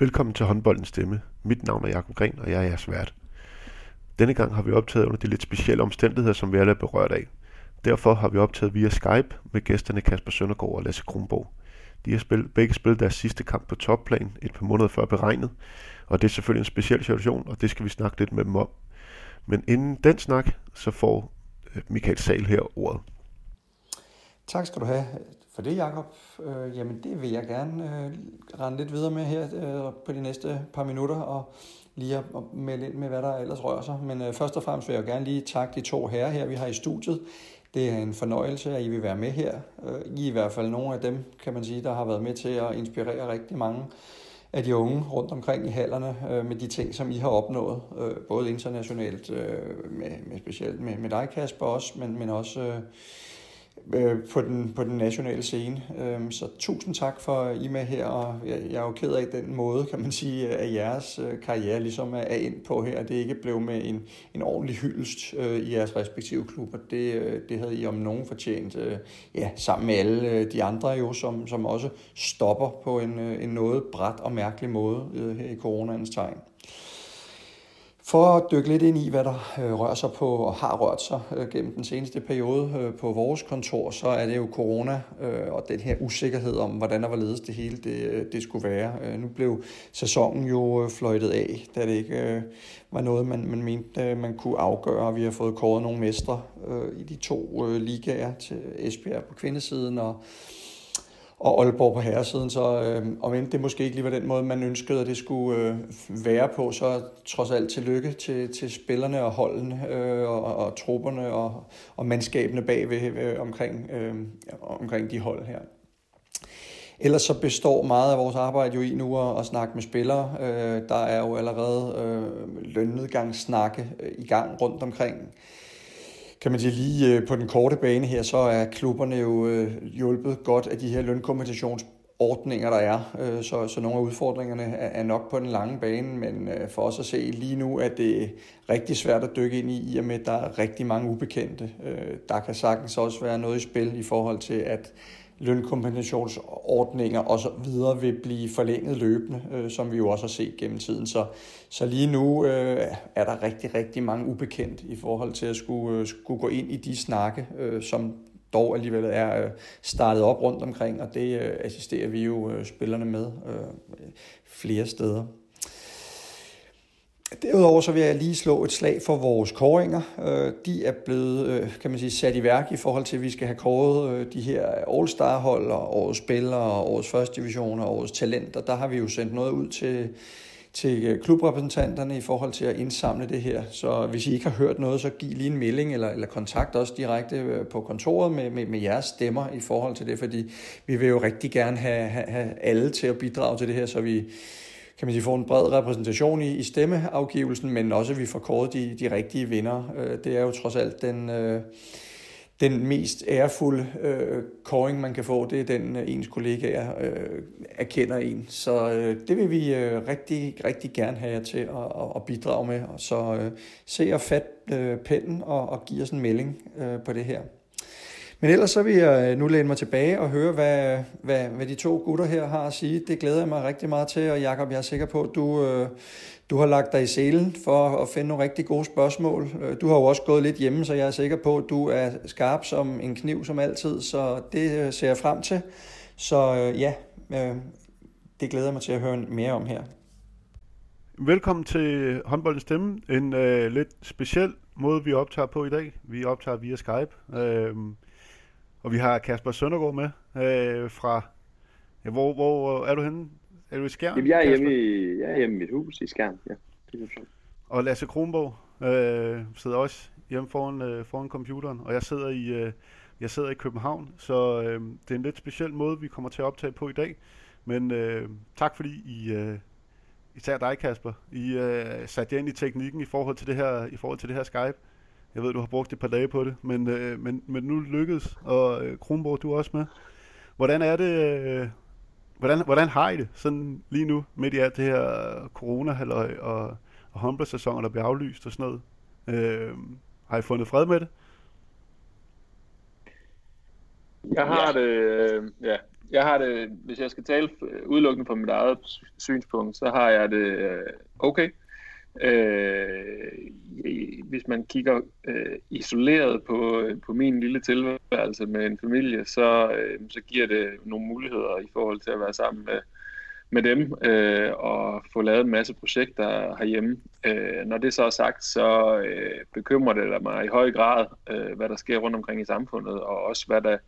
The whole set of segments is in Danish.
Velkommen til håndboldens stemme. Mit navn er Jakob Gren, og jeg er jeres vært. Denne gang har vi optaget under de lidt specielle omstændigheder, som vi alle er berørt af. Derfor har vi optaget via Skype med gæsterne Kasper Søndergaard og Lasse Kronborg. De har spillet, begge spillet deres sidste kamp på topplan et par måneder før beregnet, og det er selvfølgelig en speciel situation, og det skal vi snakke lidt med dem om. Men inden den snak, så får øh, Michael Sal her ordet. Tak skal du have for det, Jacob. Øh, jamen, det vil jeg gerne øh, rende lidt videre med her øh, på de næste par minutter, og lige at melde ind med, hvad der ellers rører sig. Men øh, først og fremmest vil jeg gerne lige takke de to herrer her, vi har i studiet. Det er en fornøjelse, at I vil være med her. Øh, I er i hvert fald nogle af dem, kan man sige, der har været med til at inspirere rigtig mange af de unge rundt omkring i hallerne øh, med de ting, som I har opnået, øh, både internationalt, øh, med, med specielt med, med dig, Kasper, også, men, men også øh, øh, på, den, på den nationale scene. Øh, så tusind tak for, at I med her, og jeg, jeg er jo ked af den måde, kan man sige, at jeres øh, karriere ligesom er, er ind på her. Det ikke blev med en, en ordentlig hyldest øh, i jeres respektive klubber. Det, øh, det havde I om nogen fortjent, øh, ja, sammen med alle øh, de andre jo, som, som også stopper på en, øh, en noget bræt og mærkelig måde øh, her i coronaens tegn. For at dykke lidt ind i, hvad der øh, rører sig på og har rørt sig øh, gennem den seneste periode øh, på vores kontor, så er det jo corona og den her usikkerhed om, hvordan der hvorledes det hele det, det skulle være. Nu blev sæsonen jo fløjtet af, da det ikke var noget, man, man mente, man kunne afgøre. Vi har fået kåret nogle mestre i de to ligaer til Esbjerg på kvindesiden og og Aalborg på herresiden, så øh, om end det måske ikke lige var den måde, man ønskede, at det skulle øh, være på, så trods alt tillykke til, til spillerne og holdene øh, og, og trupperne og, og mandskabene bagved øh, omkring, øh, omkring de hold her. Ellers så består meget af vores arbejde jo i nu at, at snakke med spillere. Øh, der er jo allerede øh, lønnedgangssnakke øh, i gang rundt omkring kan man sige, lige øh, på den korte bane her, så er klubberne jo øh, hjulpet godt af de her lønkompensationsordninger, der er. Øh, så, så nogle af udfordringerne er, nok på den lange bane, men for os at se lige nu er det rigtig svært at dykke ind i, i og med, at der er rigtig mange ubekendte. Der kan sagtens også være noget i spil i forhold til, at lønkompensationsordninger og så videre vil blive forlænget løbende, øh, som vi jo også har set gennem tiden. Så, så lige nu øh, er der rigtig, rigtig mange ubekendt i forhold til at skulle, øh, skulle gå ind i de snakke, øh, som dog alligevel er øh, startet op rundt omkring, og det øh, assisterer vi jo øh, spillerne med øh, flere steder. Derudover så vil jeg lige slå et slag for vores kåringer. Øh, de er blevet øh, kan man sige, sat i værk i forhold til, at vi skal have kåret øh, de her All-Star-hold og årets spillere og årets første division og årets talenter. Der har vi jo sendt noget ud til, til klubrepræsentanterne i forhold til at indsamle det her. Så hvis I ikke har hørt noget, så giv lige en melding eller, eller kontakt os direkte på kontoret med, med, med jeres stemmer i forhold til det, fordi vi vil jo rigtig gerne have, have, have alle til at bidrage til det her, så vi kan man sige, får en bred repræsentation i, i stemmeafgivelsen, men også at vi får kåret de, de rigtige vinder. Øh, det er jo trods alt den, øh, den mest ærefulde øh, kåring, man kan få. Det er den, øh, ens kollegaer øh, erkender en. Så øh, det vil vi øh, rigtig, rigtig gerne have jer til at, at, at bidrage med. Så øh, se og fat øh, pennen og, og give os en melding øh, på det her. Men ellers så vil jeg øh, nu læne mig tilbage og høre, hvad, hvad, hvad de to gutter her har at sige. Det glæder jeg mig rigtig meget til, og Jakob, jeg er sikker på, at du, øh, du har lagt dig i selen for at finde nogle rigtig gode spørgsmål. Øh, du har jo også gået lidt hjemme, så jeg er sikker på, at du er skarp som en kniv som altid, så det ser jeg frem til. Så ja, det glæder jeg mig til at høre mere om her. Velkommen til håndboldens stemme. En øh, lidt speciel måde, vi optager på i dag. Vi optager via Skype. Øh, og vi har Kasper Søndergaard med øh, fra... Ja, hvor, hvor er du henne? Er du i Skjern? Jamen, jeg er hjemme i, jeg er hjemme i mit hus i Skjern, ja. Det er og Lasse Kronborg øh, sidder også hjemme foran, øh, foran computeren, og jeg sidder i, øh, jeg sidder i København, så øh, det er en lidt speciel måde, vi kommer til at optage på i dag. Men øh, tak fordi I, øh, især dig Kasper, I øh, satte jer ind i teknikken i forhold til det her, i forhold til det her Skype. Jeg ved, du har brugt et par dage på det, men, øh, men, men nu lykkedes, og øh, Kronborg, du er også med. Hvordan er det, øh, hvordan, hvordan har I det sådan lige nu, midt i alt det her corona og, og håndboldsæsoner, der bliver aflyst og sådan noget? Øh, har I fundet fred med det? Jeg har det, øh, ja, jeg har det, hvis jeg skal tale øh, udelukkende fra mit eget synspunkt, så har jeg det øh, okay. Øh, hvis man kigger øh, isoleret på, på min lille tilværelse med en familie, så, øh, så giver det nogle muligheder i forhold til at være sammen med, med dem øh, og få lavet en masse projekter herhjemme. Øh, når det så er sagt, så øh, bekymrer det mig i høj grad, øh, hvad der sker rundt omkring i samfundet, og også hvad der,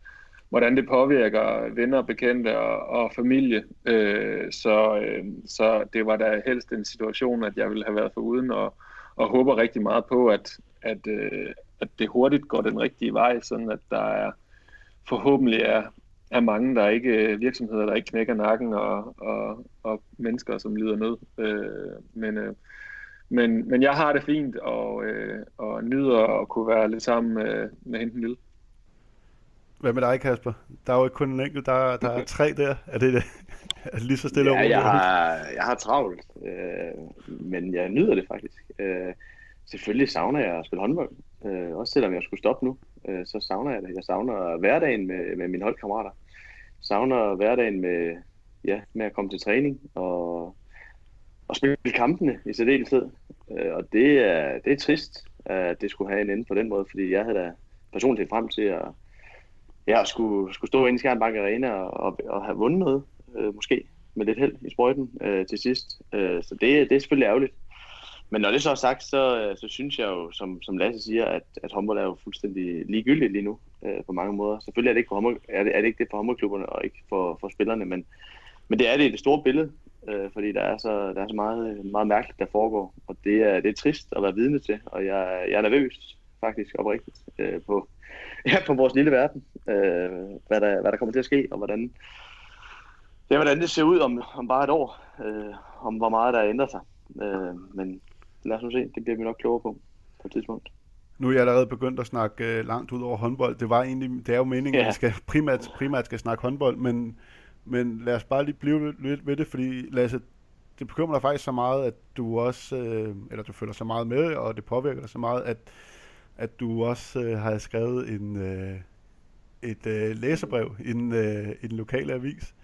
hvordan det påvirker venner, bekendte og, og familie. Øh, så, øh, så det var da helst en situation, at jeg ville have været for uden, og, og håber rigtig meget på, at, at, øh, at det hurtigt går den rigtige vej, sådan at der er forhåbentlig er, er mange, der ikke øh, virksomheder, der ikke knækker nakken, og, og, og mennesker, som lider nød. Øh, men, øh, men, men jeg har det fint, og, øh, og nyder at kunne være lidt sammen øh, med, med hende lille. Hvad med dig, Kasper? Der er jo ikke kun en enkelt, der, der er tre der. Er det, det? er det lige så stille ja, over? Jeg har, jeg har travlt, øh, men jeg nyder det faktisk. Øh, selvfølgelig savner jeg at spille håndbold. Øh, også selvom jeg skulle stoppe nu, øh, så savner jeg det. Jeg savner hverdagen med, med mine holdkammerater. Savner hverdagen med, ja, med at komme til træning og, og spille kampene i særdeleshed. Øh, og det er, det er trist, at det skulle have en ende på den måde, fordi jeg havde da personligt frem til at ja, skulle, skulle stå inde i Skjernbank Arena og, og, og have vundet noget, øh, måske med lidt held i sprøjten øh, til sidst. Øh, så det, det er selvfølgelig ærgerligt. Men når det så er sagt, så, øh, så synes jeg jo, som, som Lasse siger, at, at håndbold er jo fuldstændig ligegyldigt lige nu øh, på mange måder. Selvfølgelig er det ikke, for håndbold, er det, er det, ikke det for håndboldklubberne og ikke for, for spillerne, men, men det er det i det store billede, øh, fordi der er så, der er så meget, meget mærkeligt, der foregår. Og det er, det er trist at være vidne til, og jeg, jeg er nervøs faktisk oprigtigt øh, på, ja, på vores lille verden, øh, hvad, der, hvad der kommer til at ske, og hvordan, ja, hvordan det ser ud om, om bare et år, øh, om hvor meget der ændrer sig. Øh, men lad os nu se, det bliver vi nok klogere på på et tidspunkt. Nu er jeg allerede begyndt at snakke øh, langt ud over håndbold. Det var egentlig, det er jo meningen, ja. at vi skal primært, primært skal snakke håndbold, men, men lad os bare lige blive lidt ved det, fordi Lasse, det bekymrer dig faktisk så meget, at du også, øh, eller du føler så meget med, og det påvirker dig så meget, at at du også øh, har skrevet en, øh, et øh, læserbrev i den, øh, i den lokale avis.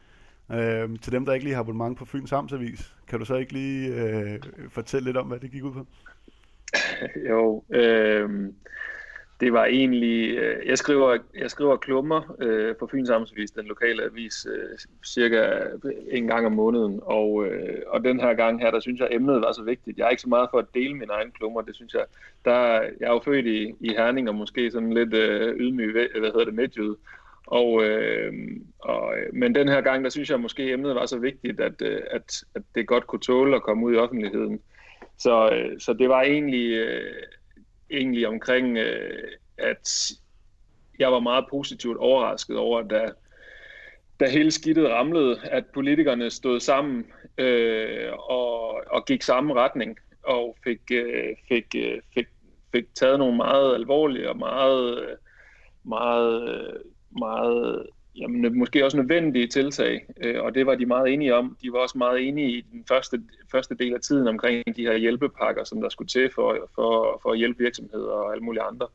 Øh, til dem, der ikke lige har abonnement på Fyns Amtsavis, kan du så ikke lige øh, fortælle lidt om, hvad det gik ud på? jo, øh, det var egentlig, øh, jeg skriver, jeg skriver klummer øh, på Fyns Amtsvis, den lokale avis, øh, cirka en gang om måneden, og, øh, og den her gang her, der synes jeg, emnet var så vigtigt. Jeg er ikke så meget for at dele mine egne klummer, det synes jeg, der, jeg er jo født i, i Herning, og måske sådan lidt øh, ydmyg, hvad hedder det, midtjyde, og, øh, og, men den her gang, der synes jeg måske, emnet var så vigtigt, at, øh, at, at det godt kunne tåle at komme ud i offentligheden. Så, øh, så det var egentlig... Øh, egentlig omkring, øh, at jeg var meget positivt overrasket over, da, da hele skidtet ramlede, at politikerne stod sammen øh, og, og gik samme retning og fik, øh, fik, øh, fik, fik taget nogle meget alvorlige og meget, meget, meget jamen, måske også nødvendige tiltag, øh, og det var de meget enige om. De var også meget enige i den første, første del af tiden omkring de her hjælpepakker, som der skulle til for, for, for at hjælpe virksomheder og alle mulige andre.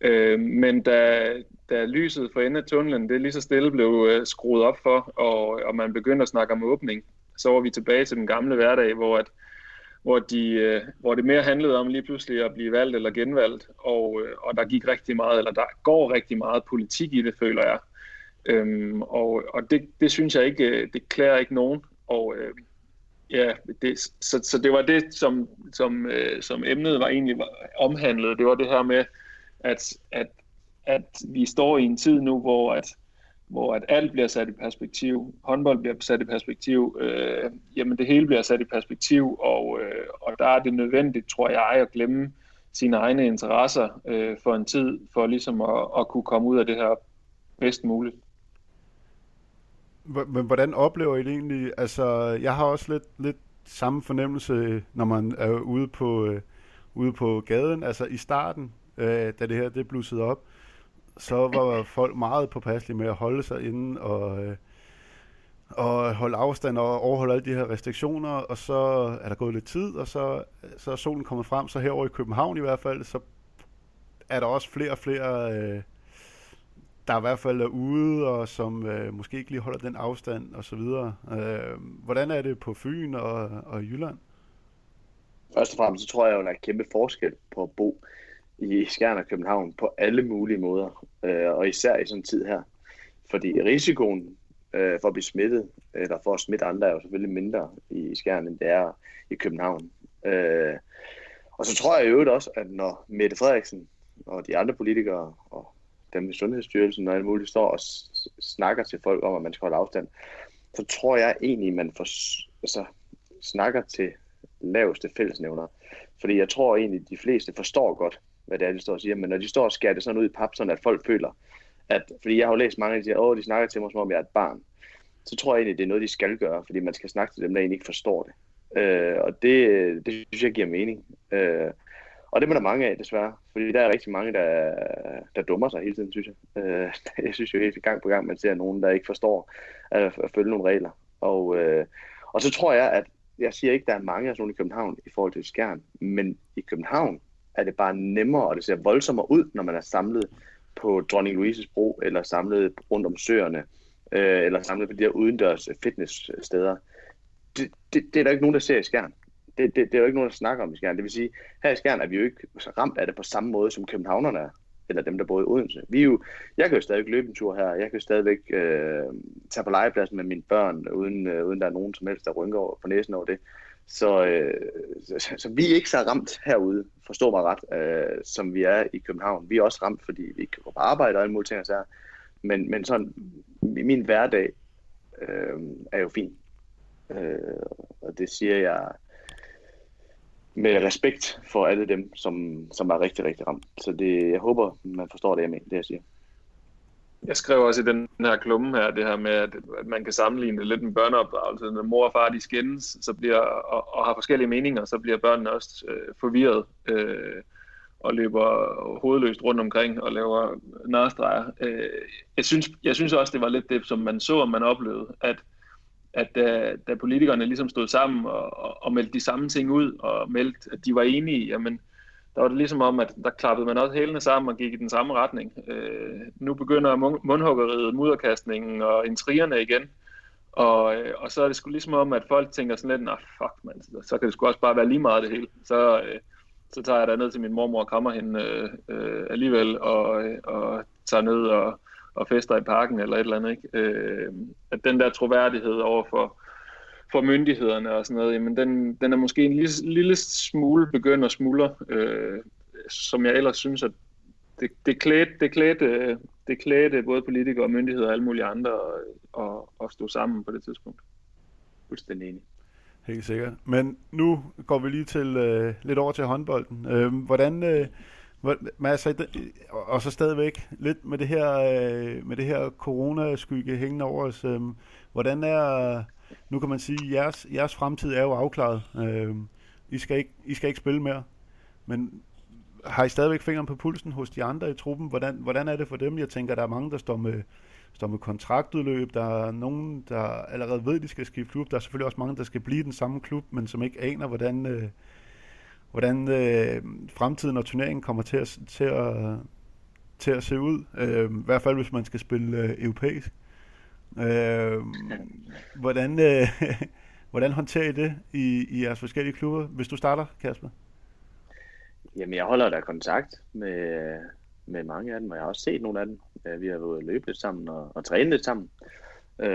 Øh, men da, da lyset for enden af tunnelen, det lige så stille blev øh, skruet op for, og, og man begyndte at snakke om åbning, så var vi tilbage til den gamle hverdag, hvor at hvor, de, øh, hvor det mere handlede om lige pludselig at blive valgt eller genvalgt, og, øh, og der gik rigtig meget, eller der går rigtig meget politik i det, føler jeg. Øhm, og og det, det synes jeg ikke, øh, det klæder ikke nogen. Og øh, ja, det, så, så det var det, som, som, øh, som emnet var egentlig var omhandlet. Det var det her med, at, at, at vi står i en tid nu, hvor at, hvor at alt bliver sat i perspektiv, håndbold bliver sat i perspektiv, øh, jamen det hele bliver sat i perspektiv, og, øh, og der er det nødvendigt, tror jeg, at glemme sine egne interesser øh, for en tid, for ligesom at, at kunne komme ud af det her bedst muligt. Men hvordan oplever I det egentlig? Altså, jeg har også lidt, lidt samme fornemmelse, når man er ude på, øh, ude på gaden. Altså i starten, øh, da det her det blussede op, så var folk meget påpasselige med at holde sig inde og, øh, og holde afstand og overholde alle de her restriktioner, og så er der gået lidt tid, og så, så er solen kommet frem, så herover i København i hvert fald, så er der også flere og flere øh, der i hvert fald er ude, og som øh, måske ikke lige holder den afstand og så videre. Øh, hvordan er det på Fyn og, og Jylland? Først og fremmest så tror jeg, at der er en kæmpe forskel på at bo i Skjern og København på alle mulige måder, øh, og især i sådan en tid her. Fordi risikoen øh, for at blive smittet, eller for at smitte andre, er jo selvfølgelig mindre i Skjern, end det er i København. Øh, og så tror jeg i øvrigt også, at når Mette Frederiksen og de andre politikere og dem i Sundhedsstyrelsen og alt muligt står og snakker til folk om, at man skal holde afstand, så tror jeg egentlig, man får, altså, snakker til laveste fællesnævner. Fordi jeg tror egentlig, de fleste forstår godt, hvad det er, de står og siger, men når de står og skærer det sådan ud i pap, sådan at folk føler, at, fordi jeg har jo læst mange, der siger, åh, de snakker til mig, som om jeg er et barn, så tror jeg egentlig, det er noget, de skal gøre, fordi man skal snakke til dem, der egentlig ikke forstår det. Øh, og det, det synes jeg giver mening. Øh, og det er der mange af, desværre. Fordi der er rigtig mange, der, der dummer sig hele tiden, synes jeg. Øh, jeg synes jo helt gang på gang, man ser nogen, der ikke forstår at, at følge nogle regler. Og, øh, og så tror jeg, at jeg siger ikke, at der er mange af sådan i København i forhold til skærn, men i København er det bare nemmere, og det ser voldsommere ud, når man er samlet på Dronning Louises Bro, eller samlet rundt om søerne, øh, eller samlet på de her udendørs fitnesssteder. Det, det, det er der ikke nogen, der ser i skærn det, det, det er jo ikke nogen, der snakker om i Skjern. Det vil sige, her i Skjern er vi jo ikke så ramt af det på samme måde, som københavnerne er, eller dem, der bor i Odense. Vi er jo, jeg kan jo stadigvæk løbe en tur her, jeg kan jo stadigvæk øh, tage på legepladsen med mine børn, uden, øh, uden der er nogen som helst, der rynker over på næsen over det. Så, øh, så, så vi er ikke så ramt herude, forstår mig ret, øh, som vi er i København. Vi er også ramt, fordi vi ikke kan gå på arbejde og alle mulige ting. Men, men sådan, min hverdag øh, er jo fin. Øh, og det siger jeg med respekt for alle dem, som, som er rigtig, rigtig ramt. Så det, jeg håber, man forstår det, jeg mener, det jeg siger. Jeg skrev også i den her klumme her, det her med, at man kan sammenligne det lidt med børneopdragelse. Når mor og far de skændes så bliver, og, og har forskellige meninger, så bliver børnene også øh, forvirret øh, og løber hovedløst rundt omkring og laver nærstreger. Øh, jeg, synes, jeg synes også, det var lidt det, som man så, og man oplevede, at at da, da politikerne ligesom stod sammen og, og, og meldte de samme ting ud, og meldte, at de var enige, jamen, der var det ligesom om, at der klappede man også hælene sammen og gik i den samme retning. Øh, nu begynder mundhuggeriet, mudderkastningen og intrigerne igen, og, øh, og så er det sgu ligesom om, at folk tænker sådan lidt, nej fuck man, så kan det sgu også bare være lige meget det hele. Så, øh, så tager jeg da ned til min mormor og krammer hende øh, øh, alligevel, og, øh, og tager ned og, og fester i parken eller et eller andet. Ikke? Øh, at den der troværdighed over for, for myndighederne og sådan noget, jamen den, den er måske en lille, lille smule begyndt at smuldre, øh, som jeg ellers synes, at det, det klædte, det klædte, det klædte både politikere og myndigheder og alle mulige andre at, at stå sammen på det tidspunkt. Fuldstændig enig. Helt sikkert. Men nu går vi lige til øh, lidt over til håndbolden. Øh, hvordan, øh, men altså, og så stadigvæk lidt med det her, øh, med det her coronaskygge hængende over os. Øh, hvordan er, nu kan man sige, jeres, jeres fremtid er jo afklaret. Øh, I, skal ikke, I skal ikke spille mere. Men har I stadigvæk fingeren på pulsen hos de andre i truppen? Hvordan, hvordan er det for dem? Jeg tænker, der er mange, der står med, står med kontraktudløb. Der er nogen, der allerede ved, at de skal skifte klub. Der er selvfølgelig også mange, der skal blive den samme klub, men som ikke aner, hvordan, øh, hvordan øh, fremtiden og turneringen kommer til at, til at, til at se ud. Øh, I hvert fald, hvis man skal spille øh, europæisk. Øh, hvordan, øh, hvordan håndterer I det i, i jeres forskellige klubber? Hvis du starter, Kasper. Jamen, jeg holder da kontakt med, med mange af dem, og jeg har også set nogle af dem. Vi har været løbet lidt sammen og, og trænet lidt sammen, øh,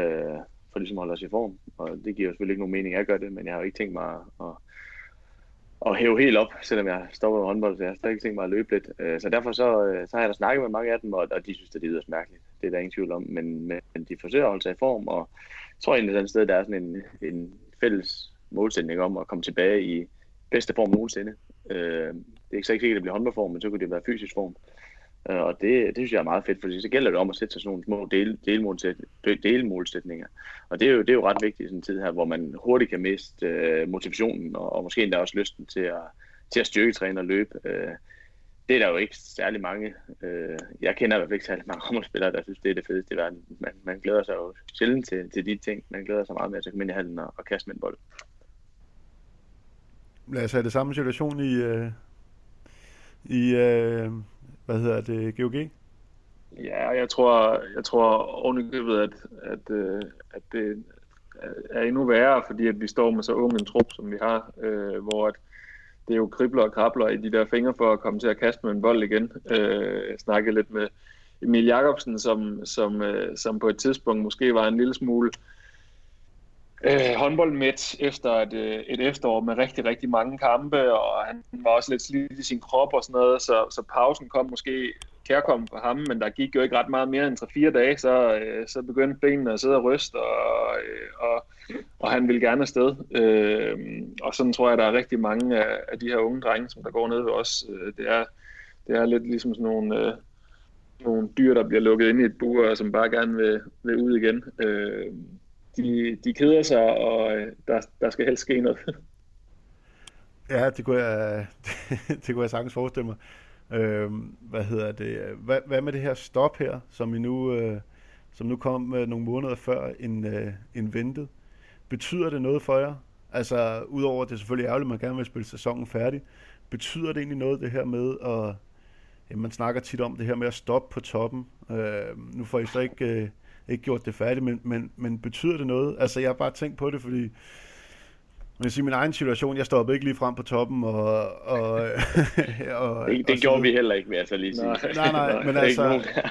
for ligesom at holde os i form. Og det giver selvfølgelig ikke nogen mening, at jeg gør det, men jeg har jo ikke tænkt mig at, at at hæve helt op, selvom jeg stopper med håndbold, så jeg har stadig tænkt mig at løbe lidt. Øh, så derfor så, øh, så har jeg da snakket med mange af dem, og, og de synes, at det lyder mærkeligt. Det er der ingen tvivl om, men, men de forsøger at holde sig i form, og jeg tror egentlig, at sted, der er sådan en, en fælles målsætning om at komme tilbage i bedste form nogensinde. Øh, det er ikke så ikke sikkert, at det bliver håndboldform, men så kunne det være fysisk form. Øh, og det, det synes jeg er meget fedt, fordi så gælder det om at sætte sig sådan nogle små del, delmålsætninger. Og det er, jo, det er jo ret vigtigt i sådan en tid her, hvor man hurtigt kan miste øh, motivationen, og, og måske endda også lysten til at, til at styrketræne og løbe. Øh, det er der jo ikke særlig mange. Øh, jeg kender i hvert fald ikke særlig mange håndboldspillere, der synes, det er det fedeste i verden. Man, man glæder sig jo sjældent til, til de ting. Man glæder sig meget mere til at komme ind i halen og, og kaste med en bold. Lad os have det samme situation i, øh, i øh, hvad hedder det, GOG? Ja, jeg tror, jeg tror ovenikøbet, at, at, øh, at det er endnu værre, fordi at vi står med så ung en trup, som vi har, øh, hvor at det er jo kribler og krabler i de der fingre for at komme til at kaste med en bold igen. Øh, jeg snakkede lidt med Emil Jakobsen, som, som, øh, som på et tidspunkt måske var en lille smule øh, Øh, håndboldmæt efter et, øh, et efterår med rigtig, rigtig mange kampe, og han var også lidt slidt i sin krop og sådan noget, så, så pausen kom måske kærkommen for ham, men der gik jo ikke ret meget mere end 3-4 dage, så, øh, så begyndte benene at sidde og ryste, og, øh, og, og han ville gerne afsted. Øh, og sådan tror jeg, der er rigtig mange af, af de her unge drenge, som der går ned ved os. Øh, det, er, det er lidt ligesom sådan nogle, øh, nogle dyr, der bliver lukket ind i et bur, og som bare gerne vil, vil ud igen. Øh, de, de keder sig, og øh, der, der skal helst ske noget. Ja, det kunne jeg, det, det kunne jeg sagtens forestille mig. Øh, hvad hedder det? Hvad, hvad med det her stop her, som I nu, øh, som nu kom øh, nogle måneder før en, øh, en ventet? Betyder det noget for jer? Altså, udover at det er selvfølgelig ærgerligt, at man gerne vil spille sæsonen færdig, betyder det egentlig noget, det her med at... Ja, man snakker tit om det her med at stoppe på toppen. Øh, nu får I så ikke, øh, ikke gjort det færdigt, men, men, men betyder det noget? Altså, jeg har bare tænkt på det, fordi man kan sige, min egen situation, jeg stoppede ikke lige frem på toppen. Og, og, og, det det og gjorde vi heller ikke, vil jeg så lige sige. Nej, nej, nej men altså,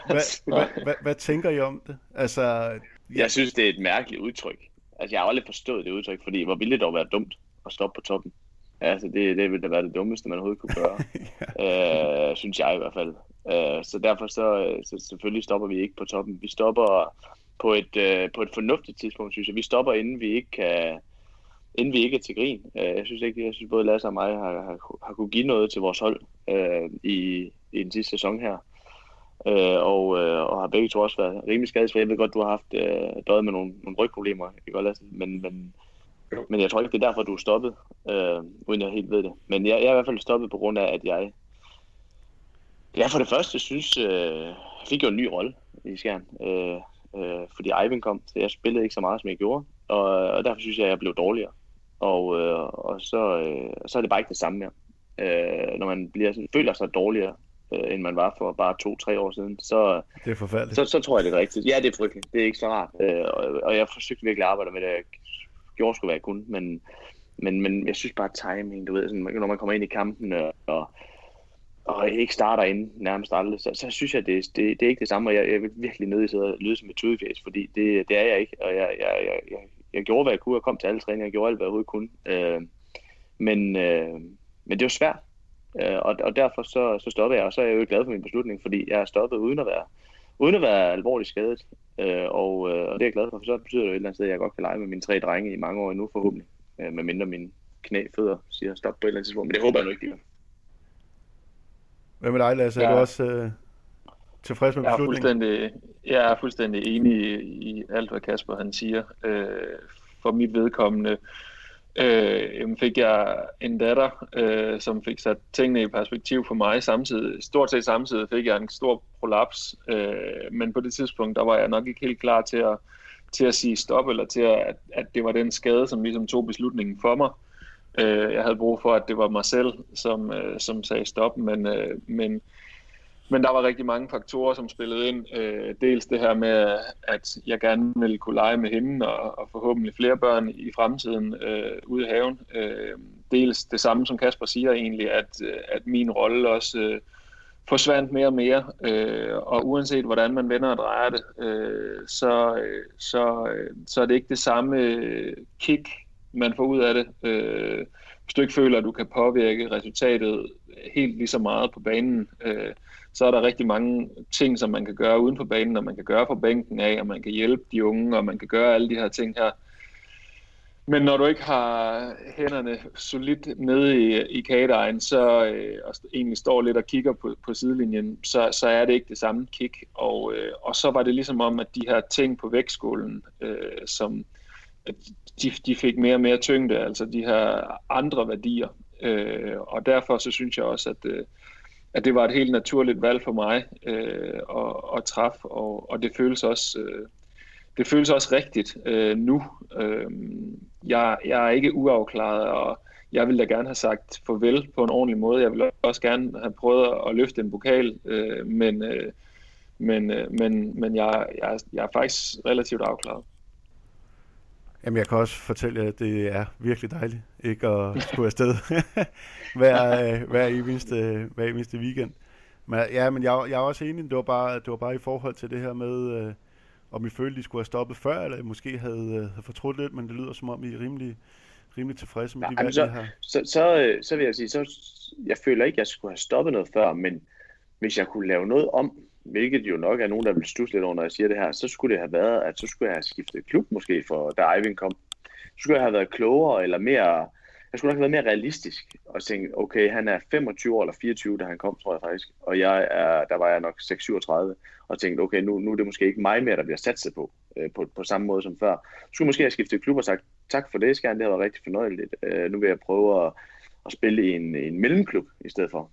hvad, hvad, hvad, hvad tænker I om det? Altså, jeg... jeg synes, det er et mærkeligt udtryk. Altså, jeg har aldrig forstået det udtryk, fordi hvor ville det dog være dumt at stoppe på toppen? Altså, det, det ville da være det dummeste, man overhovedet kunne gøre. ja. øh, synes jeg i hvert fald. Øh, så derfor så, så selvfølgelig stopper vi ikke på toppen. Vi stopper på et, øh, på et fornuftigt tidspunkt, synes jeg. Vi stopper, inden vi ikke kan inden vi ikke er til grin. Øh, jeg synes ikke, jeg synes både Lasse og mig har, har, har kunne give noget til vores hold øh, i, i den sidste sæson her. Øh, og, øh, og har begge to også været rimelig skadesfri. Jeg ved godt, du har haft øh, døjet med nogle, nogle rygproblemer, ikke Lasse? Men, men, men jeg tror ikke, det er derfor, du er stoppet, øh, uden jeg helt ved det. Men jeg, jeg er i hvert fald stoppet på grund af, at jeg, jeg for det første synes, øh, jeg fik jo en ny rolle i Skjern. Øh, øh, fordi Ivan kom, så jeg spillede ikke så meget, som jeg gjorde. Og, og derfor synes jeg, at jeg blev dårligere. Og, øh, og så, øh, så er det bare ikke det samme mere. Øh, når man bliver, føler sig dårligere, øh, end man var for bare to-tre år siden, så, det er forfærdeligt. Så, så tror jeg, det er rigtigt. Ja, det er frygteligt. Det er ikke så rart. Øh, og, og jeg forsøgte virkelig at arbejde med det, jeg gjorde skulle være kun, men, men, men jeg synes bare timing, du ved, sådan, når man kommer ind i kampen og, og, og ikke starter ind nærmest aldrig, så, så synes jeg, det, det, det er ikke det samme, og jeg, jeg vil virkelig nødt til at lyde som et tudefjæs, fordi det, det er jeg ikke, og jeg, jeg, jeg, jeg, jeg gjorde, hvad jeg kunne, og kom til alle træninger, jeg gjorde alt, hvad jeg overhovedet kunne. Øh, men, øh, men det var svært, øh, og, og derfor så, så stoppede jeg, og så er jeg jo glad for min beslutning, fordi jeg er stoppet uden at være, uden at være alvorligt skadet, øh, og, øh, og det er jeg glad for, for så betyder det jo et eller andet sted, at jeg godt kan lege med mine tre drenge i mange år endnu forhåbentlig, øh, med mindre mine knæ, fødder siger stop på et eller andet tidspunkt, men det håber jeg nu ikke, de gør. Hvad med dig, Lasse? Ja. Er du også øh, tilfreds med beslutningen? Jeg er fuldstændig, jeg er fuldstændig enig i, i alt, hvad Kasper han siger. Øh, for mit vedkommende øh, Øh, fik jeg en datter, øh, som fik sat tingene i perspektiv for mig samtidig. Stort set samtidig fik jeg en stor prolaps, øh, men på det tidspunkt, der var jeg nok ikke helt klar til at, til at sige stop, eller til at, at, at det var den skade, som ligesom tog beslutningen for mig. Øh, jeg havde brug for, at det var mig selv, som, øh, som sagde stop, men, øh, men men der var rigtig mange faktorer, som spillede ind. Øh, dels det her med, at jeg gerne ville kunne lege med hende og, og forhåbentlig flere børn i fremtiden øh, ude i haven. Øh, dels det samme, som Kasper siger egentlig, at, øh, at min rolle også øh, forsvandt mere og mere. Øh, og uanset hvordan man vender og drejer det, øh, så, øh, så, øh, så er det ikke det samme øh, kick, man får ud af det. Øh, hvis du ikke føler, at du kan påvirke resultatet helt lige så meget på banen, øh, så er der rigtig mange ting, som man kan gøre uden for banen, og man kan gøre fra bænken af, og man kan hjælpe de unge, og man kan gøre alle de her ting her. Men når du ikke har hænderne solidt nede i, i kagedejen, så øh, og egentlig står lidt og kigger på, på sidelinjen, så, så er det ikke det samme kick. Og, øh, og så var det ligesom om, at de her ting på vægtskålen, øh, som de, de fik mere og mere tyngde, altså de her andre værdier. Øh, og derfor så synes jeg også, at, øh, at det var et helt naturligt valg for mig øh, at, at træffe, og, og det føles også øh, det føles også rigtigt øh, nu. Øh, jeg, jeg er ikke uafklaret, og jeg ville da gerne have sagt farvel på en ordentlig måde. Jeg ville også gerne have prøvet at løfte en pokal, øh, men, øh, men, øh, men, men jeg, jeg, jeg er faktisk relativt afklaret. Jamen, jeg kan også fortælle jer, at det er virkelig dejligt ikke at skulle afsted hver, øh, hver, eneste, hver eneste weekend. Men, ja, men jeg, jeg er også enig, det var, bare, det var bare i forhold til det her med, øh, om I følte, I skulle have stoppet før, eller I måske havde, øh, havde fortrudt lidt, men det lyder som om, I er rimelig, rimelig tilfredse med ja, de valg, så, her. Så, så, øh, så vil jeg sige, så, jeg føler ikke, at jeg skulle have stoppet noget før, men hvis jeg kunne lave noget om, hvilket jo nok er nogen, der vil stusse lidt over, når jeg siger det her, så skulle det have været, at så skulle jeg have skiftet klub måske, for da Eivind kom. Så skulle jeg have været klogere eller mere, jeg skulle nok have været mere realistisk og tænke, okay, han er 25 år eller 24, da han kom, tror jeg faktisk, og jeg er, der var jeg nok 6-37, og tænkte, okay, nu, nu er det måske ikke mig mere, der bliver satset på, øh, på, på samme måde som før. Så skulle måske have skiftet klub og sagt, tak for det, Skjern, det har været rigtig fornøjeligt. Øh, nu vil jeg prøve at, at spille i en, en mellemklub i stedet for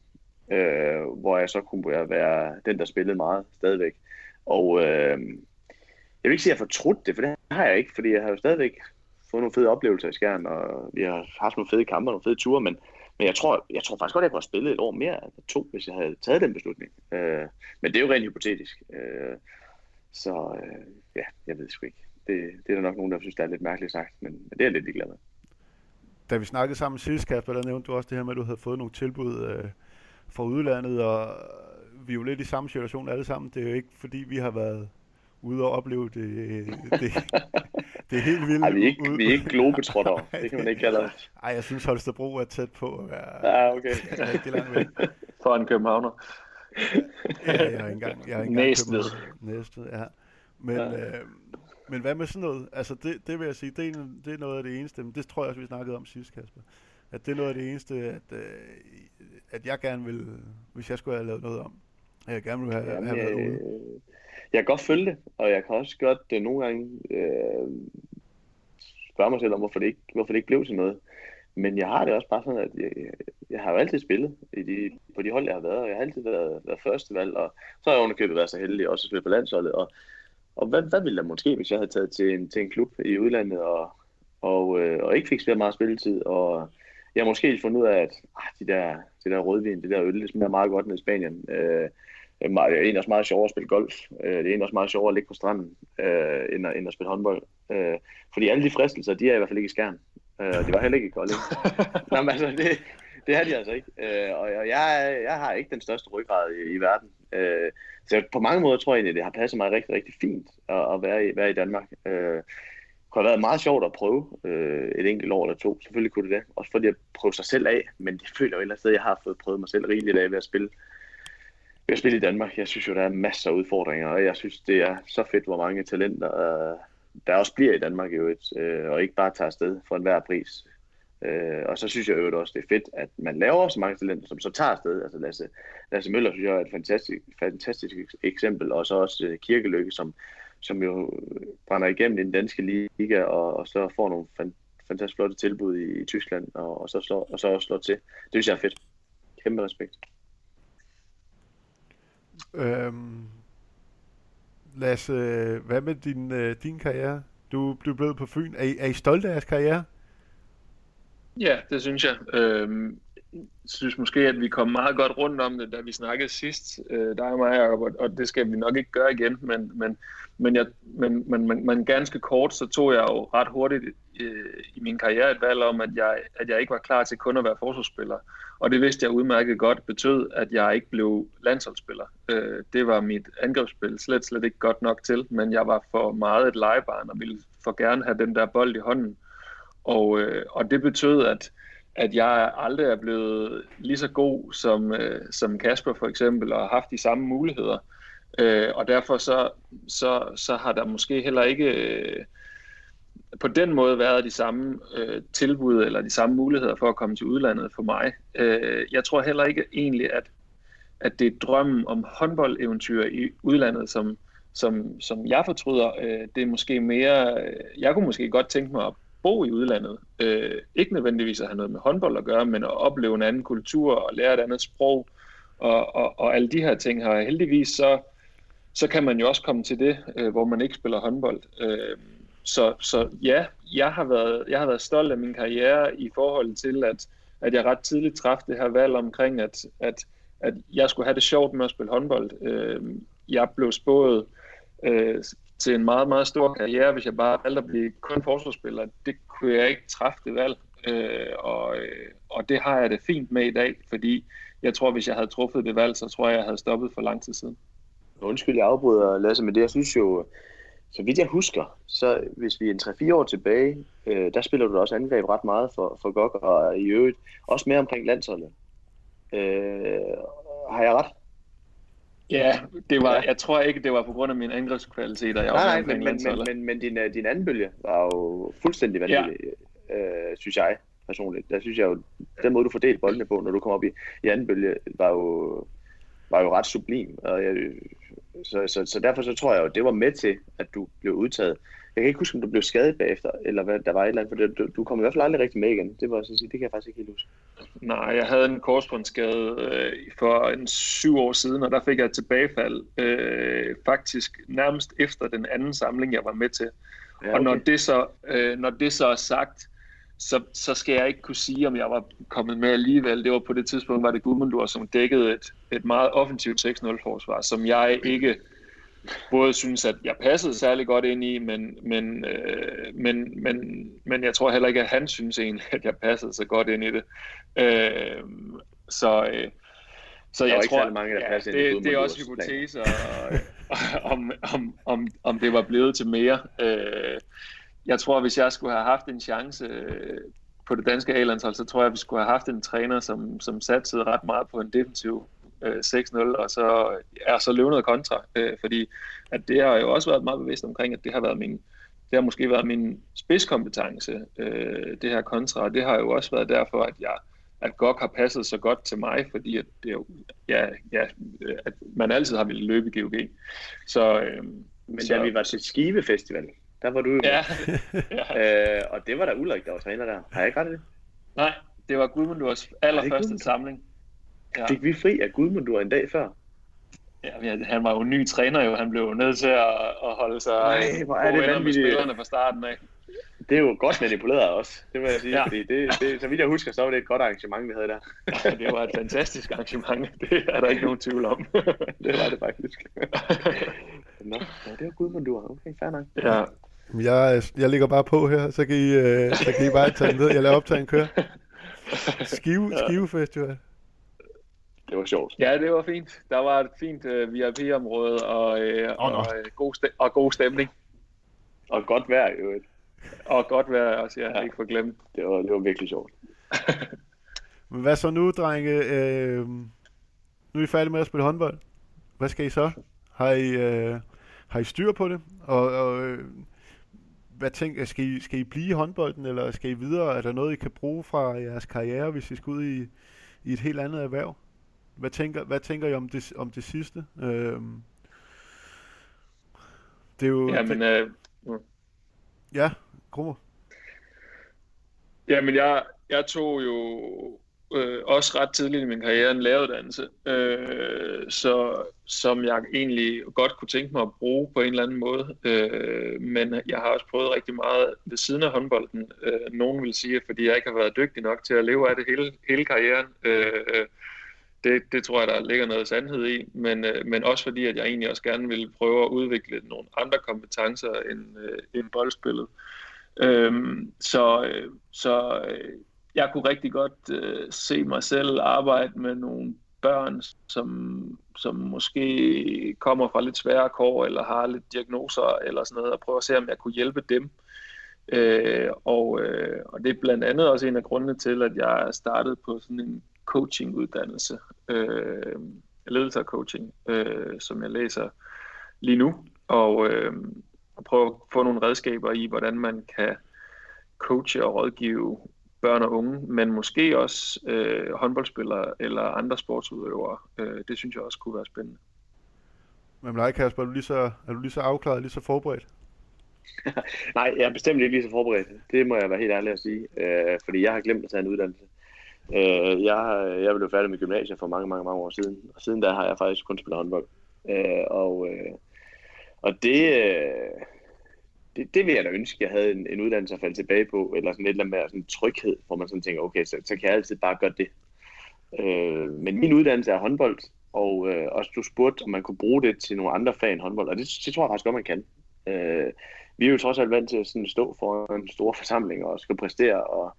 øh, hvor jeg så kunne være den, der spillede meget stadigvæk. Og øh, jeg vil ikke sige, at jeg har fortrudt det, for det har jeg ikke, fordi jeg har jo stadigvæk fået nogle fede oplevelser i skærn, og vi har haft nogle fede kampe og nogle fede ture, men, men jeg, tror, jeg tror faktisk godt, at jeg kunne have spillet et år mere, eller to, hvis jeg havde taget den beslutning. Øh, men det er jo rent hypotetisk. Øh, så øh, ja, jeg ved sgu ikke. Det, det er der nok nogen, der synes, det er lidt mærkeligt sagt, men, men det er jeg lidt ligeglad med. Da vi snakkede sammen sidst, Kasper, der nævnte du også det her med, at du havde fået nogle tilbud øh, fra udlandet, og vi er jo lidt i samme situation alle sammen. Det er jo ikke, fordi vi har været ude og opleve det, det, det er helt vildt. Ej, vi er ikke, vi er ikke globetrotter. det kan man ikke kalde det. Ej, jeg synes Holstebro er tæt på at være ja, okay. rigtig langt væk. For en københavner. ja, jeg har ikke engang, jeg har ikke Næstved. Næstved, ja. Men, ja. Øh, men hvad med sådan noget? Altså, det, det vil jeg sige, det er, det er noget af det eneste, men det tror jeg også, vi snakkede om sidst, Kasper. At det er noget af det eneste, at, øh, at jeg gerne vil, hvis jeg skulle have lavet noget om, at jeg gerne ville have, Jamen, have været ude. Øh, jeg kan godt følge det, og jeg kan også godt det nogle gange øh, spørge mig selv om, hvorfor det, ikke, hvorfor det ikke blev til noget. Men jeg har det også bare sådan, at jeg, jeg har jo altid spillet i de, på de hold, jeg har været, og jeg har altid været, været førstevalg, og så har jeg underkøbet været så heldig også at spille på landsholdet, og, og hvad, hvad ville der måske, hvis jeg havde taget til en, til en klub i udlandet, og, og, øh, og ikke fik så meget spilletid, og jeg har måske fundet ud af, at ah, de der, de der rødvin, det der øl, det smager meget godt ned i Spanien. Øh, det er egentlig også meget sjovere at spille golf. Øh, det er egentlig også meget sjovere at ligge på stranden, øh, end, at, end at spille håndbold. Øh, fordi alle de fristelser, de er i hvert fald ikke i skærn. Øh, de var heller ikke i Kolding. Nå, men altså, det, det er de altså ikke. Øh, og jeg, jeg har ikke den største ryggrad i, i verden. Øh, så på mange måder tror jeg egentlig, det har passet mig rigtig, rigtig fint at, at være, i, være i Danmark. Øh, kunne have været meget sjovt at prøve øh, et enkelt år eller to. Selvfølgelig kunne det det. Også fordi jeg prøve sig selv af. Men det føler jo et eller andet sted, at jeg har fået prøvet mig selv rigeligt af ved at spille, ved at spille i Danmark. Jeg synes jo, der er masser af udfordringer, og jeg synes, det er så fedt, hvor mange talenter, øh, der også bliver i Danmark i øvrigt, øh, og ikke bare tager afsted for enhver pris. Øh, og så synes jeg jo også, det er fedt, at man laver så mange talenter, som så tager afsted. Altså Lasse, Lasse Møller synes jeg er et fantastisk, fantastisk eksempel, og så også øh, Kirkelykke, som som jo brænder igennem i den danske liga, og, og så får nogle fan, fantastisk flotte tilbud i, i Tyskland, og, og, så slår, og så også slår til. Det synes jeg er fedt. Kæmpe respekt. Øhm, Lasse, hvad med din, øh, din karriere? Du blev blevet på Fyn. Er I, er I stolte af jeres karriere? Ja, det synes jeg. Øhm, synes måske, at vi kom meget godt rundt om det, da vi snakkede sidst, øh, dig og mig, Jacob, og det skal vi nok ikke gøre igen, men, men, men, jeg, men, men, men, men ganske kort, så tog jeg jo ret hurtigt øh, i min karriere et valg om, at jeg, at jeg ikke var klar til kun at være forsvarsspiller, og det vidste jeg udmærket godt betød, at jeg ikke blev landsholdsspiller. Øh, det var mit angrebsspil slet, slet ikke godt nok til, men jeg var for meget et legebarn og ville for gerne have den der bold i hånden, og, øh, og det betød, at at jeg aldrig er blevet lige så god som, øh, som Kasper for eksempel, og har haft de samme muligheder. Øh, og derfor så, så, så har der måske heller ikke øh, på den måde været de samme øh, tilbud eller de samme muligheder for at komme til udlandet for mig. Øh, jeg tror heller ikke egentlig, at, at det er drømmen om håndboldeventyr i udlandet, som, som, som jeg fortryder. Øh, det er måske mere, øh, jeg kunne måske godt tænke mig at bo i udlandet. Øh, ikke nødvendigvis at have noget med håndbold at gøre, men at opleve en anden kultur og lære et andet sprog og, og, og alle de her ting her. Heldigvis så, så kan man jo også komme til det, øh, hvor man ikke spiller håndbold. Øh, så, så ja, jeg har, været, jeg har været stolt af min karriere i forhold til, at, at jeg ret tidligt træffede det her valg omkring, at, at, at jeg skulle have det sjovt med at spille håndbold. Øh, jeg blev spået øh, til en meget, meget stor karriere, hvis jeg bare valgte at blive kun forsvarsspiller. Det kunne jeg ikke træffe det valg, øh, og, øh, og det har jeg det fint med i dag, fordi jeg tror, hvis jeg havde truffet det valg, så tror jeg, jeg havde stoppet for lang tid siden. Undskyld, jeg afbryder Lasse, men det jeg synes jo, så vidt jeg husker, så hvis vi er en 3-4 år tilbage, øh, der spiller du også angreb ret meget for, for GOG, og i øvrigt også mere omkring landsholdet. Øh, har jeg ret? Ja, det var, ja. jeg tror ikke, det var på grund af mine angrebskvaliteter. Jeg nej, nej, men, men, men, men, men din, øh, din anden bølge var jo fuldstændig vanvittig, ja. øh, synes jeg personligt. Der synes jeg jo, den måde du fordelte boldene på, når du kom op i, i anden bølge, var jo, var jo ret sublim. Og jeg, så, så, så derfor så tror jeg jo, det var med til, at du blev udtaget. Jeg kan ikke huske, om du blev skadet bagefter, eller hvad der var et eller andet, for det, du, du kom i hvert fald aldrig rigtig med igen. Det var så sige, det kan jeg faktisk ikke helt huske. Nej, jeg havde en korsbåndsskade øh, for en syv år siden, og der fik jeg et tilbagefald, øh, faktisk nærmest efter den anden samling, jeg var med til. Ja, okay. Og når det, så, øh, når det så er sagt, så, så skal jeg ikke kunne sige, om jeg var kommet med alligevel. Det var på det tidspunkt, var det Gudmundur, som dækkede et, et meget offensivt 6-0-forsvar, som jeg ikke både synes, at jeg passede særlig godt ind i, men, men, øh, men, men, men jeg tror heller ikke, at han synes egentlig, at jeg passede så godt ind i det. Øh, så, øh, så jeg tror, mange, der ja, det, det er også hypoteser, om, om, om, om det var blevet til mere. Øh, jeg tror, hvis jeg skulle have haft en chance øh, på det danske A-landshold, så tror jeg, at vi skulle have haft en træner, som, som satte ret meget på en defensiv øh, 6-0, og så er så løvnet kontra, øh, fordi at det har jo også været meget bevidst omkring, at det har været min, det har måske været min spidskompetence, øh, det her kontra, og det har jo også været derfor, at jeg at GOG har passet så godt til mig, fordi at det jo, ja, ja, at man altid har ville løbe i GOG. Så, øh, Men så, da vi var til Skive Festival, der var du jo ja. ja. øh, og det var da Ulrik, der var træner der. Har jeg ikke ret det? Nej, det var Gudmundurs allerførste samling. Ja. Fik vi fri af Gudmundur en dag før? Ja, han var jo ny træner jo. Han blev jo nødt til at, at holde sig Nej, hvor er det med spillerne fra starten af. Det er jo godt manipuleret også, det vil jeg sige, ja. fordi det, det, så vidt jeg husker, så var det et godt arrangement, vi havde der. Ja, det var et fantastisk arrangement, det er der ikke nogen tvivl om. det var det faktisk. Nå, ja, det var Gudmundur, okay, fair nok. Ja. Jeg, jeg ligger bare på her, så kan I, øh, så kan I bare tage den ned. Jeg lader optagen køre. Skive, Skive Festival det var sjovt. Ja, det var fint. Der var et fint øh, VIP-område og, uh, oh, og, uh, god st- og god stemning. Og godt vejr i øvrigt. Og godt vejr også, ja, ja. ikke for glemt. Det var, det var virkelig sjovt. Men hvad så nu, drenge? Øh, nu er I færdige med at spille håndbold. Hvad skal I så? Har I, øh, har I styr på det? Og, og øh, hvad tænker skal I, skal I blive i håndbolden, eller skal I videre? Er der noget, I kan bruge fra jeres karriere, hvis I skal ud i, i et helt andet erhverv? Hvad tænker, hvad tænker I om det, om det sidste? Øhm, det er jo... Ja, men... Øh, ja, Krummer. Ja, men jeg, jeg tog jo øh, også ret tidligt i min karriere en læreruddannelse, øh, så, som jeg egentlig godt kunne tænke mig at bruge på en eller anden måde. Øh, men jeg har også prøvet rigtig meget ved siden af håndbolden. Øh, nogen vil sige, fordi jeg ikke har været dygtig nok til at leve af det hele, hele karrieren. Øh, det, det tror jeg, der ligger noget sandhed i, men, øh, men også fordi, at jeg egentlig også gerne vil prøve at udvikle nogle andre kompetencer end, øh, end boldspillet. Øhm, så øh, så øh, jeg kunne rigtig godt øh, se mig selv arbejde med nogle børn, som, som måske kommer fra lidt svære kår, eller har lidt diagnoser, eller sådan noget, og prøve at se, om jeg kunne hjælpe dem. Øh, og, øh, og det er blandt andet også en af grundene til, at jeg startede på sådan en coachinguddannelse, øh, ledelse og coaching, øh, som jeg læser lige nu, og, øh, og prøve at få nogle redskaber i, hvordan man kan coache og rådgive børn og unge, men måske også øh, håndboldspillere eller andre sportsudøvere. Øh, det synes jeg også kunne være spændende. Men nej, Kasper, er du lige så, er du lige så afklaret, lige så forberedt? Nej, jeg er bestemt ikke lige så forberedt. Det må jeg være helt ærlig at sige, øh, fordi jeg har glemt at tage en uddannelse. Øh, jeg, jeg blev færdig med gymnasiet for mange, mange, mange år siden, og siden da har jeg faktisk kun spillet håndbold. Øh, og, øh, og det, øh, det, det vil jeg da ønske, jeg havde en, en uddannelse at falde tilbage på, eller sådan et eller andet med sådan tryghed, hvor man sådan tænker, okay, så, så kan jeg altid bare gøre det. Øh, men min uddannelse er håndbold, Og, øh, og du spurgte, om man kunne bruge det til nogle andre fag end håndbold, og det, det tror jeg faktisk godt, man kan. Øh, vi er jo trods alt vant til at sådan stå for en stor forsamling og skal præstere, og,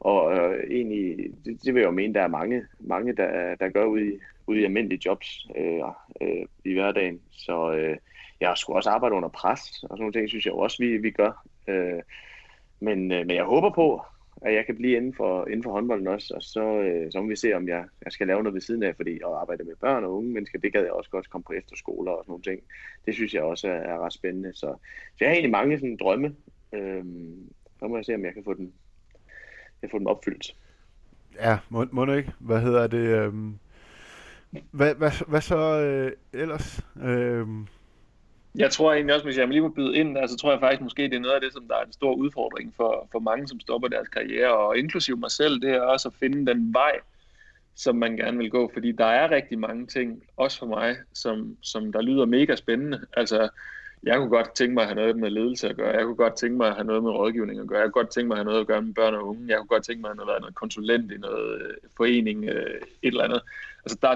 og øh, egentlig, det, det vil jeg jo mene, der er mange, mange der, der gør ude i, ude i almindelige jobs øh, øh, i hverdagen. Så øh, jeg skulle også arbejde under pres, og sådan nogle ting, synes jeg også, vi, vi gør. Øh, men, øh, men jeg håber på, at jeg kan blive inden for, inden for håndbolden også, og så, øh, så må vi se, om jeg, jeg skal lave noget ved siden af, fordi at arbejde med børn og unge mennesker, det gad jeg også godt komme på efterskoler og sådan nogle ting. Det synes jeg også er, er ret spændende. Så, så jeg har egentlig mange sådan drømme. Øh, så må jeg se, om jeg kan få den, jeg få dem opfyldt. Ja, må, må ikke. Hvad hedder det? Øh, hvad, hvad, hvad så øh, ellers? Øh, jeg tror egentlig også, hvis jeg lige må byde ind, altså tror jeg faktisk måske, det er noget af det, som der er en stor udfordring for, for mange, som stopper deres karriere, og inklusive mig selv, det er også at finde den vej, som man gerne vil gå, fordi der er rigtig mange ting, også for mig, som, som der lyder mega spændende. Altså, jeg kunne godt tænke mig at have noget med ledelse at gøre. Jeg kunne godt tænke mig at have noget med rådgivning at gøre. Jeg kunne godt tænke mig at have noget at gøre med børn og unge. Jeg kunne godt tænke mig at have noget konsulent i noget øh, forening, øh, et eller andet. Altså, der,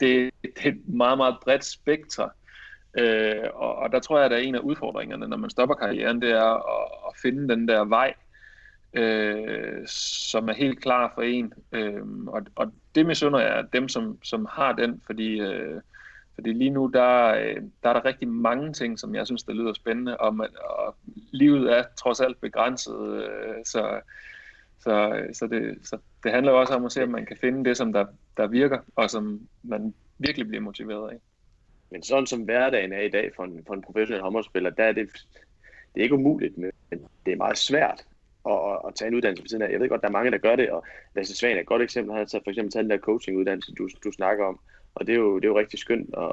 det, det er et meget, meget bredt spektre Øh, og, og der tror jeg, at der er en af udfordringerne, når man stopper karrieren, det er at, at finde den der vej, øh, som er helt klar for en. Øh, og, og det misunder jeg dem, som, som har den, fordi, øh, fordi lige nu, der, øh, der er der rigtig mange ting, som jeg synes, der lyder spændende, og, man, og livet er trods alt begrænset, øh, så, så, så, det, så det handler jo også om at se, om man kan finde det, som der, der virker, og som man virkelig bliver motiveret af. Men sådan som hverdagen er i dag for en, for en professionel håndboldspiller, der er det, det er ikke umuligt, men det er meget svært at, at tage en uddannelse på siden af. Jeg ved godt, der er mange, der gør det, og Lasse Svane er et godt eksempel. Han har for eksempel taget den der coachinguddannelse, du, du snakker om, og det er jo, det er jo rigtig skønt at,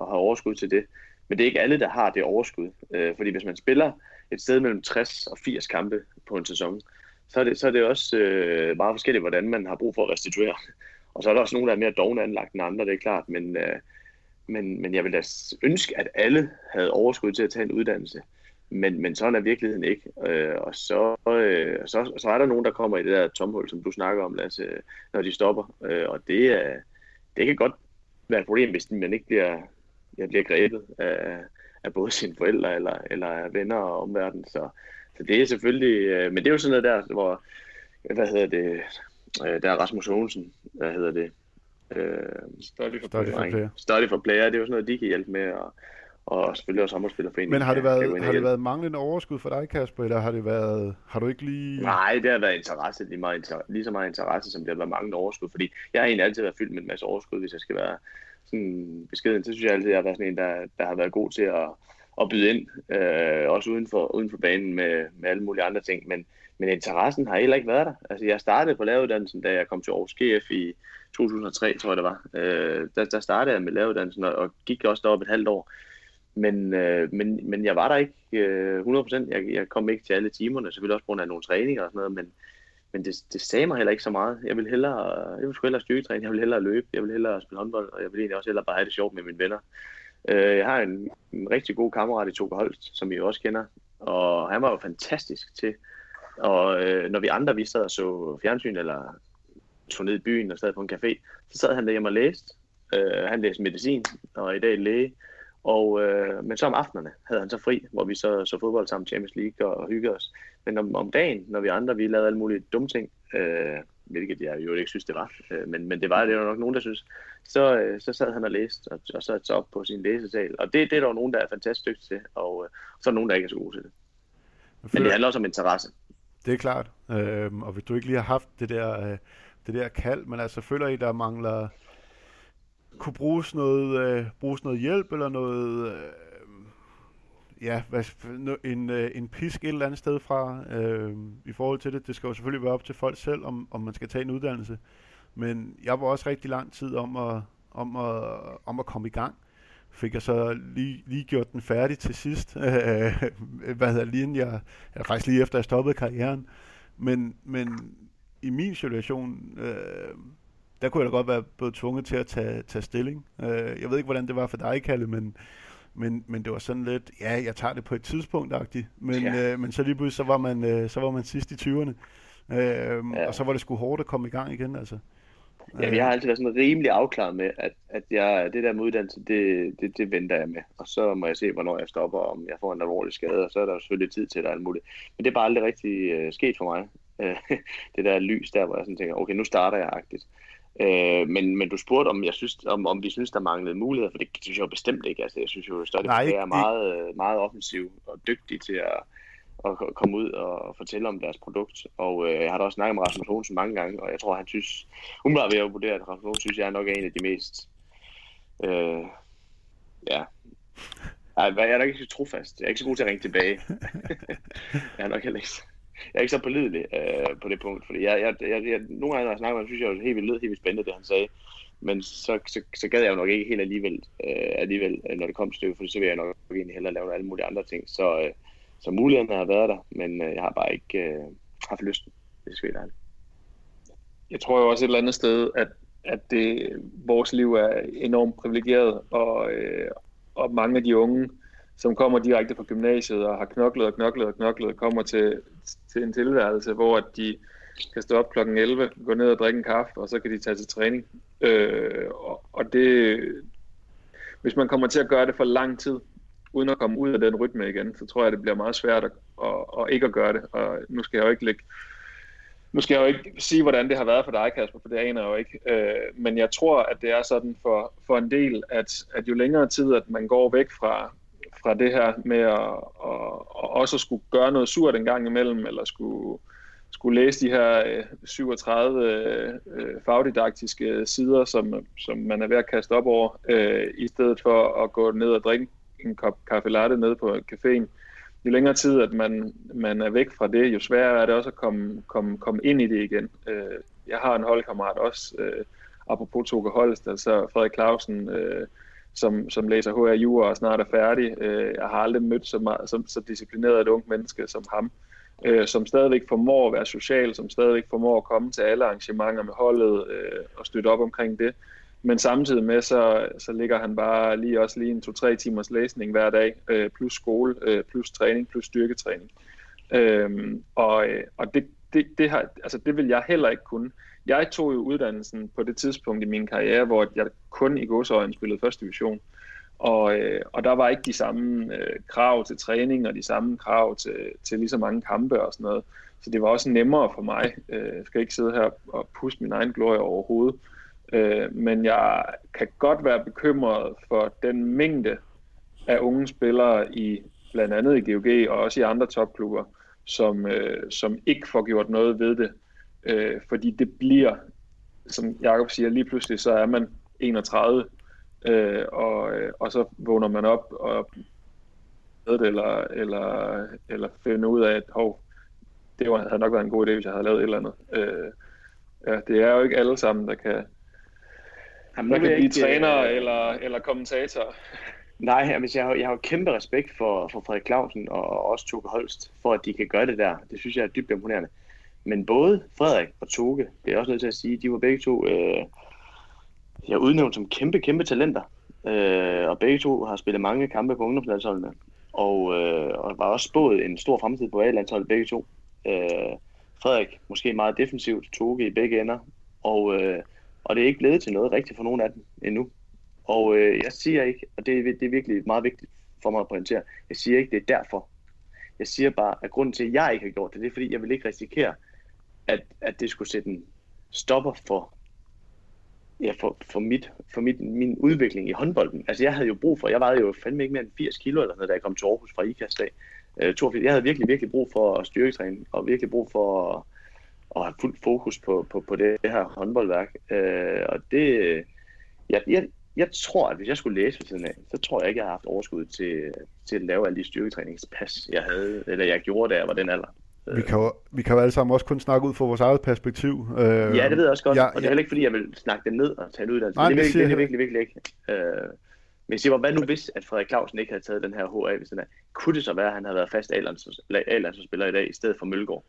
at have overskud til det. Men det er ikke alle, der har det overskud. Øh, fordi hvis man spiller et sted mellem 60 og 80 kampe på en sæson, så er det, så er det også øh, meget forskelligt, hvordan man har brug for at restituere. Og så er der også nogen, der er mere dogne anlagt end andre, det er klart. Men, øh, men, men jeg vil da ønske, at alle havde overskud til at tage en uddannelse. Men, men sådan er virkeligheden ikke. Øh, og så, øh, så, så er der nogen, der kommer i det der tomhul, som du snakker om, Lasse, når de stopper. Øh, og det, er, det kan godt være et problem, hvis man ikke bliver, jeg bliver grebet af, af både sine forældre eller, eller af venner og omverden. Så, så det er selvfølgelig... Øh, men det er jo sådan noget der, hvor... Hvad hedder det? Øh, der er Rasmus Johnsen, hvad hedder det? Øh, study, for study, for player. study for player, det er jo sådan noget, de kan hjælpe med, og, og selvfølgelig også håndboldspillerforeningen. Men har det været, har det været manglende overskud for dig, Kasper, eller har det været, har du ikke lige... Nej, det har været interesse, lige, meget interesse, lige så meget interesse, som det har været manglende overskud, fordi jeg har egentlig altid været fyldt med en masse overskud, hvis jeg skal være sådan beskeden, så synes jeg altid, at jeg har været sådan en, der, der har været god til at, at byde ind, øh, også uden for, uden for banen med, med alle mulige andre ting, men, men interessen har heller ikke været der. Altså, jeg startede på laveruddannelsen, da jeg kom til Aarhus GF i 2003, tror jeg det var. Øh, der, der startede jeg med laveruddannelsen og, og gik også derop et halvt år. Men, øh, men, men jeg var der ikke øh, 100%. Jeg, jeg kom ikke til alle timerne, selvfølgelig også på grund af nogle træninger og sådan noget, men, men det, det sagde mig heller ikke så meget. Jeg vil hellere, jeg ville sgu hellere styrketræne, jeg vil hellere løbe, jeg vil hellere spille håndbold, og jeg vil egentlig også hellere bare have det sjovt med mine venner. Øh, jeg har en, en rigtig god kammerat i Toke Holst, som I også kender, og han var jo fantastisk til og øh, når vi andre, vi sad og så fjernsyn, eller tog ned i byen og sad på en café, så sad han derhjemme og læste. Øh, han læste medicin, og i dag læge. Og, øh, men så om aftenerne havde han så fri, hvor vi så, så fodbold sammen Champions League og, og hyggede os. Men om, om dagen, når vi andre vi lavede alle mulige dumme ting, øh, hvilket jeg jo ikke synes, det var, øh, men, men det var det var nok nogen, der synes, så, øh, så sad han og læste, og, og så så op på sin læsesal. Og det, det er der nogen, der er fantastisk dygtige til, og øh, så er der nogen, der ikke er så gode til det. Men det handler også om interesse. Det er klart. Øhm, og hvis du ikke lige har haft det der, øh, det der kald, men altså føler I, der mangler kunne bruges noget, øh, bruges noget hjælp eller noget, øh, ja, hvad, en, øh, en pisk et eller andet sted fra øh, i forhold til det. Det skal jo selvfølgelig være op til folk selv, om, om man skal tage en uddannelse. Men jeg var også rigtig lang tid om at, om at, om at komme i gang fik jeg så lige, lige gjort den færdig til sidst. hvad hedder lige jeg, eller faktisk lige efter jeg stoppede karrieren. Men, men i min situation, øh, der kunne jeg da godt være blevet tvunget til at tage, tage stilling. Øh, jeg ved ikke, hvordan det var for dig, Kalle, men, men, men det var sådan lidt, ja, jeg tager det på et tidspunkt. Men, ja. øh, men så lige pludselig, så var man, øh, så var man sidst i 20'erne. Øh, ja. Og så var det sgu hårdt at komme i gang igen, altså. Ja, jeg har altid været sådan rimelig afklaret med, at, at jeg, det der med uddannelse, det, det, det venter jeg med. Og så må jeg se, hvornår jeg stopper, om jeg får en alvorlig skade, og så er der selvfølgelig tid til det alt muligt. Men det er bare aldrig rigtig uh, sket for mig. Uh, det der lys der, hvor jeg sådan tænker, okay, nu starter jeg agtigt. Uh, men, men du spurgte, om, jeg synes, om, om vi synes, der manglede muligheder, for det synes jeg jo bestemt ikke. Altså, jeg synes jo, at det er meget, meget offensiv og dygtig til at, at komme ud og fortælle om deres produkt. Og øh, jeg har da også snakket med Rasmus Olsen mange gange, og jeg tror, han synes, umiddelbart ved at vurdere, at Rasmus Olsen synes, jeg er nok en af de mest, øh, ja, jeg er nok ikke så trofast. Jeg er ikke så god til at ringe tilbage. jeg er nok heller ikke jeg er ikke så pålidelig øh, på det punkt, fordi jeg, jeg, jeg, jeg, nogle gange, når jeg snakker med ham, synes jeg, det helt vildt, helt vildt spændende, det han sagde. Men så, så, så gad jeg jo nok ikke helt alligevel, øh, alligevel øh, når det kom til det, for så vil jeg nok egentlig hellere lave alle mulige andre ting. Så, øh, så mulighederne har været der, men øh, jeg har bare ikke øh, haft lyst, det skal jeg Jeg tror jo også et eller andet sted, at, at det, vores liv er enormt privilegeret, og, øh, og mange af de unge, som kommer direkte fra gymnasiet og har knoklet og knoklet og knoklet, kommer til, til en tilværelse, hvor at de kan stå op klokken 11, gå ned og drikke en kaffe, og så kan de tage til træning. Øh, og, og det, hvis man kommer til at gøre det for lang tid, uden at komme ud af den rytme igen, så tror jeg, det bliver meget svært at, at, at ikke at gøre det. Og nu skal jeg jo ikke lægge nu skal jeg jo ikke sige, hvordan det har været for dig, Kasper, for det aner jeg jo ikke. Øh, men jeg tror, at det er sådan for, for en del, at, at jo længere tid, at man går væk fra, fra det her med at, at, at også skulle gøre noget surt en gang imellem, eller skulle, skulle læse de her øh, 37 øh, fagdidaktiske sider, som, som man er ved at kaste op over, øh, i stedet for at gå ned og drikke en kop kaffe latte nede på caféen. Jo længere tid, at man, man er væk fra det, jo sværere er det også at komme, komme, komme ind i det igen. Øh, jeg har en holdkammerat også, øh, apropos Toke Holst, altså Frederik Clausen, øh, som, som læser HR Jura og snart er færdig. Øh, jeg har aldrig mødt så, meget, så, så disciplineret et ung menneske som ham, øh, som stadigvæk formår at være social, som stadigvæk formår at komme til alle arrangementer med holdet øh, og støtte op omkring det. Men samtidig med, så, så ligger han bare lige også lige en to-tre timers læsning hver dag, øh, plus skole, øh, plus træning, plus styrketræning. Øh, og øh, og det, det, det, har, altså det vil jeg heller ikke kunne. Jeg tog jo uddannelsen på det tidspunkt i min karriere, hvor jeg kun i godsøjen spillede første division. Og, øh, og der var ikke de samme øh, krav til træning og de samme krav til, til lige så mange kampe og sådan noget. Så det var også nemmere for mig. Øh, jeg skal ikke sidde her og puste min egen glorie overhovedet. Øh, men jeg kan godt være bekymret for den mængde af unge spillere i blandt andet i GOG og også i andre topklubber, som, øh, som ikke får gjort noget ved det. Øh, fordi det bliver, som Jakob siger, lige pludselig så er man 31, øh, og, øh, og så vågner man op og det, eller, eller, eller finder ud af, at hov, det var, havde nok været en god idé, hvis jeg havde lavet et eller andet. Øh, ja, det er jo ikke alle sammen, der kan, Jamen, der kan blive ikke, træner øh... eller, eller kommentator. Nej, altså, jeg, har, jeg har kæmpe respekt for, for Frederik Clausen og også Toge Holst, for at de kan gøre det der. Det synes jeg er dybt imponerende. Men både Frederik og Toge, det er også nødt til at sige, de var begge to øh, jeg udnævnt som kæmpe, kæmpe talenter. Øh, og begge to har spillet mange kampe på ungdomslandsholdene. Og, øh, og var også spået en stor fremtid på A-landsholdet begge to. Øh, Frederik måske meget defensivt, Toge i begge ender. Og øh, og det er ikke blevet til noget rigtigt for nogen af dem endnu. Og øh, jeg siger ikke, og det, det er virkelig meget vigtigt for mig at pointere, jeg siger ikke, det er derfor. Jeg siger bare, at grunden til, at jeg ikke har gjort det, det er, fordi jeg vil ikke risikere, at, at det skulle sætte en stopper for, ja, for, for, mit, for mit, min udvikling i håndbolden. Altså jeg havde jo brug for, jeg vejede jo fandme ikke mere end 80 kilo eller noget, da jeg kom til Aarhus fra IKAST dag. Øh, jeg havde virkelig, virkelig brug for at styrketræne, og virkelig brug for at, at have fuldt fokus på, på, på det her håndboldværk. Øh, og det, jeg, jeg, jeg tror, at hvis jeg skulle læse ved siden af, så tror jeg ikke, jeg har haft overskud til, til at lave alle de styrketræningspas, jeg havde, eller jeg gjorde, da jeg var den alder. Vi kan, jo, vi kan jo alle sammen også kun snakke ud fra vores eget perspektiv. Øh, ja, det ved jeg også godt, ja, og det er heller ikke, fordi jeg vil snakke det ned og tage en uddannelse. Nej, det, er virkelig, det er virkelig, virkelig ikke. Øh, men jeg siger bare, hvad nu hvis, at Frederik Clausen ikke havde taget den her HA ved siden af? Kunne det så være, at han havde været fast A-landsspiller i dag, i stedet for Mølgaard?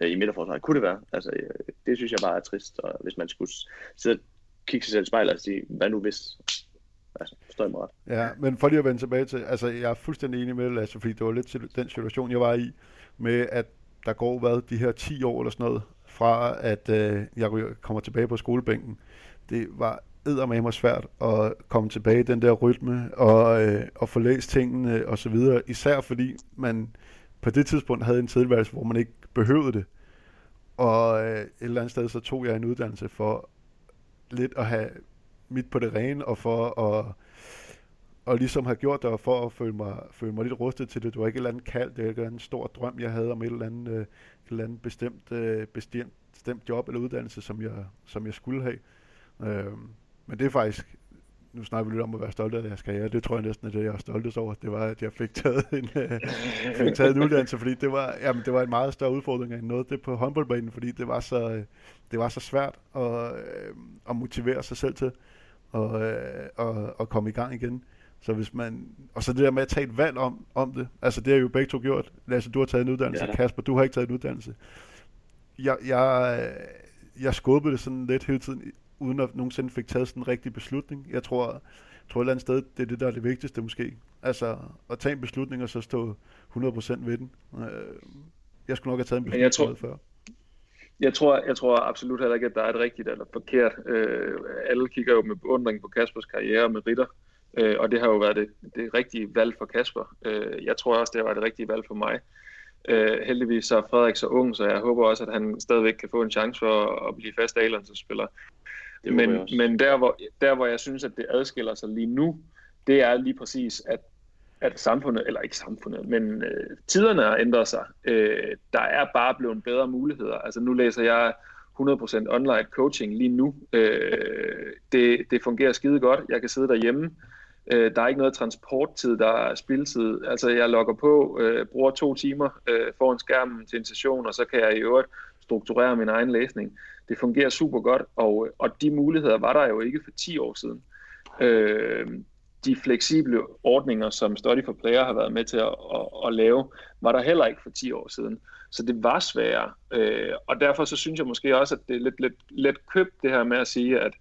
øh, i midterforsvaret. Kunne det være? Altså, øh, det synes jeg bare er trist, og hvis man skulle sidde og kigge sig selv i spejlet og sige, hvad nu hvis? Altså, forstår mig ret. Ja, men for lige at vende tilbage til, altså jeg er fuldstændig enig med Lasse, fordi det var lidt den situation, jeg var i, med at der går hvad, de her 10 år eller sådan noget, fra at øh, jeg kommer tilbage på skolebænken. Det var eddermame svært at komme tilbage i den der rytme og, øh, og få læst tingene og så videre. Især fordi man på det tidspunkt havde en tilværelse, hvor man ikke behøvede det. Og øh, et eller andet sted så tog jeg en uddannelse for lidt at have mit på det rene og for at og ligesom har gjort det for at føle mig, føle mig lidt rustet til det. Det var ikke et eller andet kald, det var ikke en stor drøm, jeg havde om et eller andet, øh, et eller andet bestemt, øh, bestemt, bestemt job eller uddannelse, som jeg, som jeg skulle have. Øh, men det er faktisk, nu snakker vi lidt om at være stolt af deres karriere, det tror jeg næsten er det, jeg er stoltest over, det var, at jeg fik taget en, øh, fik taget en uddannelse, fordi det var, jamen, det var en meget større udfordring end noget det på håndboldbanen, fordi det var så, øh, det var så svært at, øh, at motivere sig selv til og, øh, og, komme i gang igen. Så hvis man, og så det der med at tage et valg om, om det, altså det har jo begge to gjort. Lasse, du har taget en uddannelse, ja. Kasper, du har ikke taget en uddannelse. Jeg, jeg, jeg skubbede det sådan lidt hele tiden, uden at nogensinde fik taget sådan en rigtig beslutning. Jeg tror, jeg tror et eller andet sted, det er det, der er det vigtigste måske. Altså at tage en beslutning og så stå 100% ved den. Øh, jeg skulle nok have taget en beslutning jeg tror, før. Jeg tror, jeg tror absolut heller ikke, at der er et rigtigt eller forkert. Øh, alle kigger jo med beundring på Kaspers karriere med Ritter. Øh, og det har jo været det, det rigtige valg for Kasper. Øh, jeg tror også, det har været det rigtige valg for mig. Øh, heldigvis så er Frederik så ung, så jeg håber også, at han stadigvæk kan få en chance for at blive fast A-landsspiller. Men, men der, hvor, der, hvor jeg synes, at det adskiller sig lige nu, det er lige præcis, at, at samfundet, eller ikke samfundet, men øh, tiderne har ændret sig. Øh, der er bare blevet bedre muligheder. Altså nu læser jeg 100% online coaching lige nu. Øh, det, det fungerer skide godt. Jeg kan sidde derhjemme Øh, der er ikke noget transporttid, der er spildtid. Altså jeg logger på, øh, bruger to timer øh, foran skærmen til en session, og så kan jeg i øvrigt strukturere min egen læsning. Det fungerer super godt, og, og de muligheder var der jo ikke for 10 år siden. Øh, de fleksible ordninger, som Study for Player har været med til at, at, at lave, var der heller ikke for 10 år siden. Så det var sværere. Øh, og derfor så synes jeg måske også, at det er lidt, lidt, lidt købt det her med at sige, at,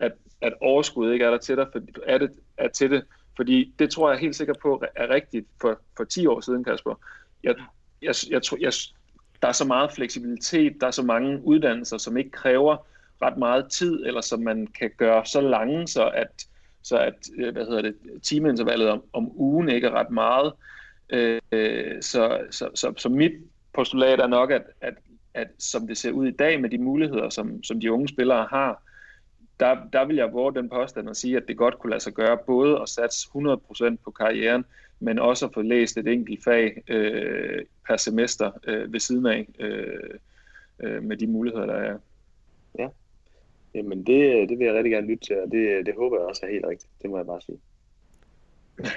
at at overskud ikke er der til dig, for, er, det, er til det. Fordi det tror jeg helt sikkert på er rigtigt for, for 10 år siden, Kasper. Jeg, jeg, jeg, tror, jeg, der er så meget fleksibilitet, der er så mange uddannelser, som ikke kræver ret meget tid, eller som man kan gøre så lange, så at, så at øh, hvad hedder det, timeintervallet om, om ugen ikke er ret meget. Øh, så, så, så, så mit postulat er nok, at, at, at som det ser ud i dag med de muligheder, som, som de unge spillere har, der, der vil jeg våge den påstand og sige, at det godt kunne lade sig gøre både at satse 100% på karrieren, men også at få læst et enkelt fag øh, per semester øh, ved siden af øh, øh, med de muligheder, der er. Ja, Jamen det, det vil jeg rigtig gerne lytte til, og det, det håber jeg også er helt rigtigt. Det må jeg bare sige.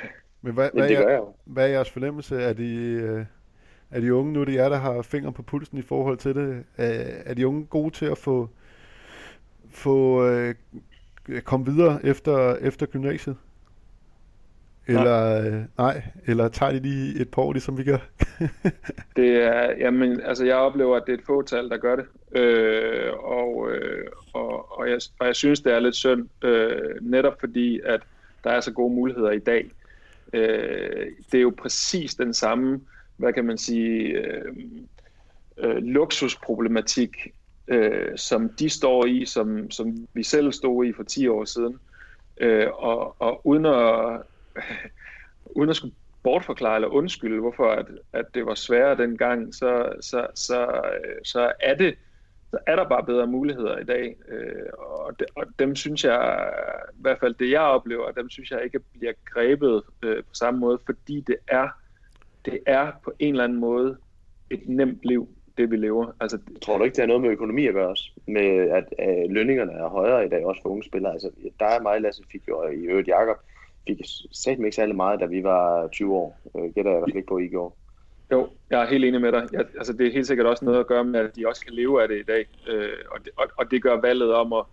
Men hvad, hvad, det gør jeg hvad er jeres fornemmelse af de, øh, af de unge nu? Det er der har fingre på pulsen i forhold til det. Er, er de unge gode til at få få øh, komme videre efter, efter gymnasiet? Eller nej. Øh, nej, eller tager de lige et par år, ligesom vi gør? det er, jamen, altså jeg oplever, at det er et fåtal, der gør det. Øh, og, øh, og, og, jeg, og jeg synes, det er lidt synd, øh, netop fordi, at der er så gode muligheder i dag. Øh, det er jo præcis den samme, hvad kan man sige, øh, øh, luksusproblematik, øh, som de står i, som, som vi selv stod i for 10 år siden. Øh, og, og uden at, uden at skulle bortforklare eller undskylde, hvorfor at, at det var sværere dengang, så, så, så, så er det så er der bare bedre muligheder i dag, øh, og, de, og dem synes jeg, i hvert fald det jeg oplever, dem synes jeg ikke bliver grebet øh, på samme måde, fordi det er, det er på en eller anden måde et nemt liv det, vi lever. Altså, tror du ikke, det har noget med økonomi at gøre også? Med at at lønningerne er højere i dag, også for unge spillere. Altså, der er mig, Lasse, fik jo, i øvrigt Jacob, fik sagt ikke særlig meget, da vi var 20 år. Øh, gætter jeg i hvert fald ikke på, I går. Jo, jeg er helt enig med dig. Jeg, altså, det er helt sikkert også noget at gøre med, at de også kan leve af det i dag. Øh, og, det, og, og det gør valget om at,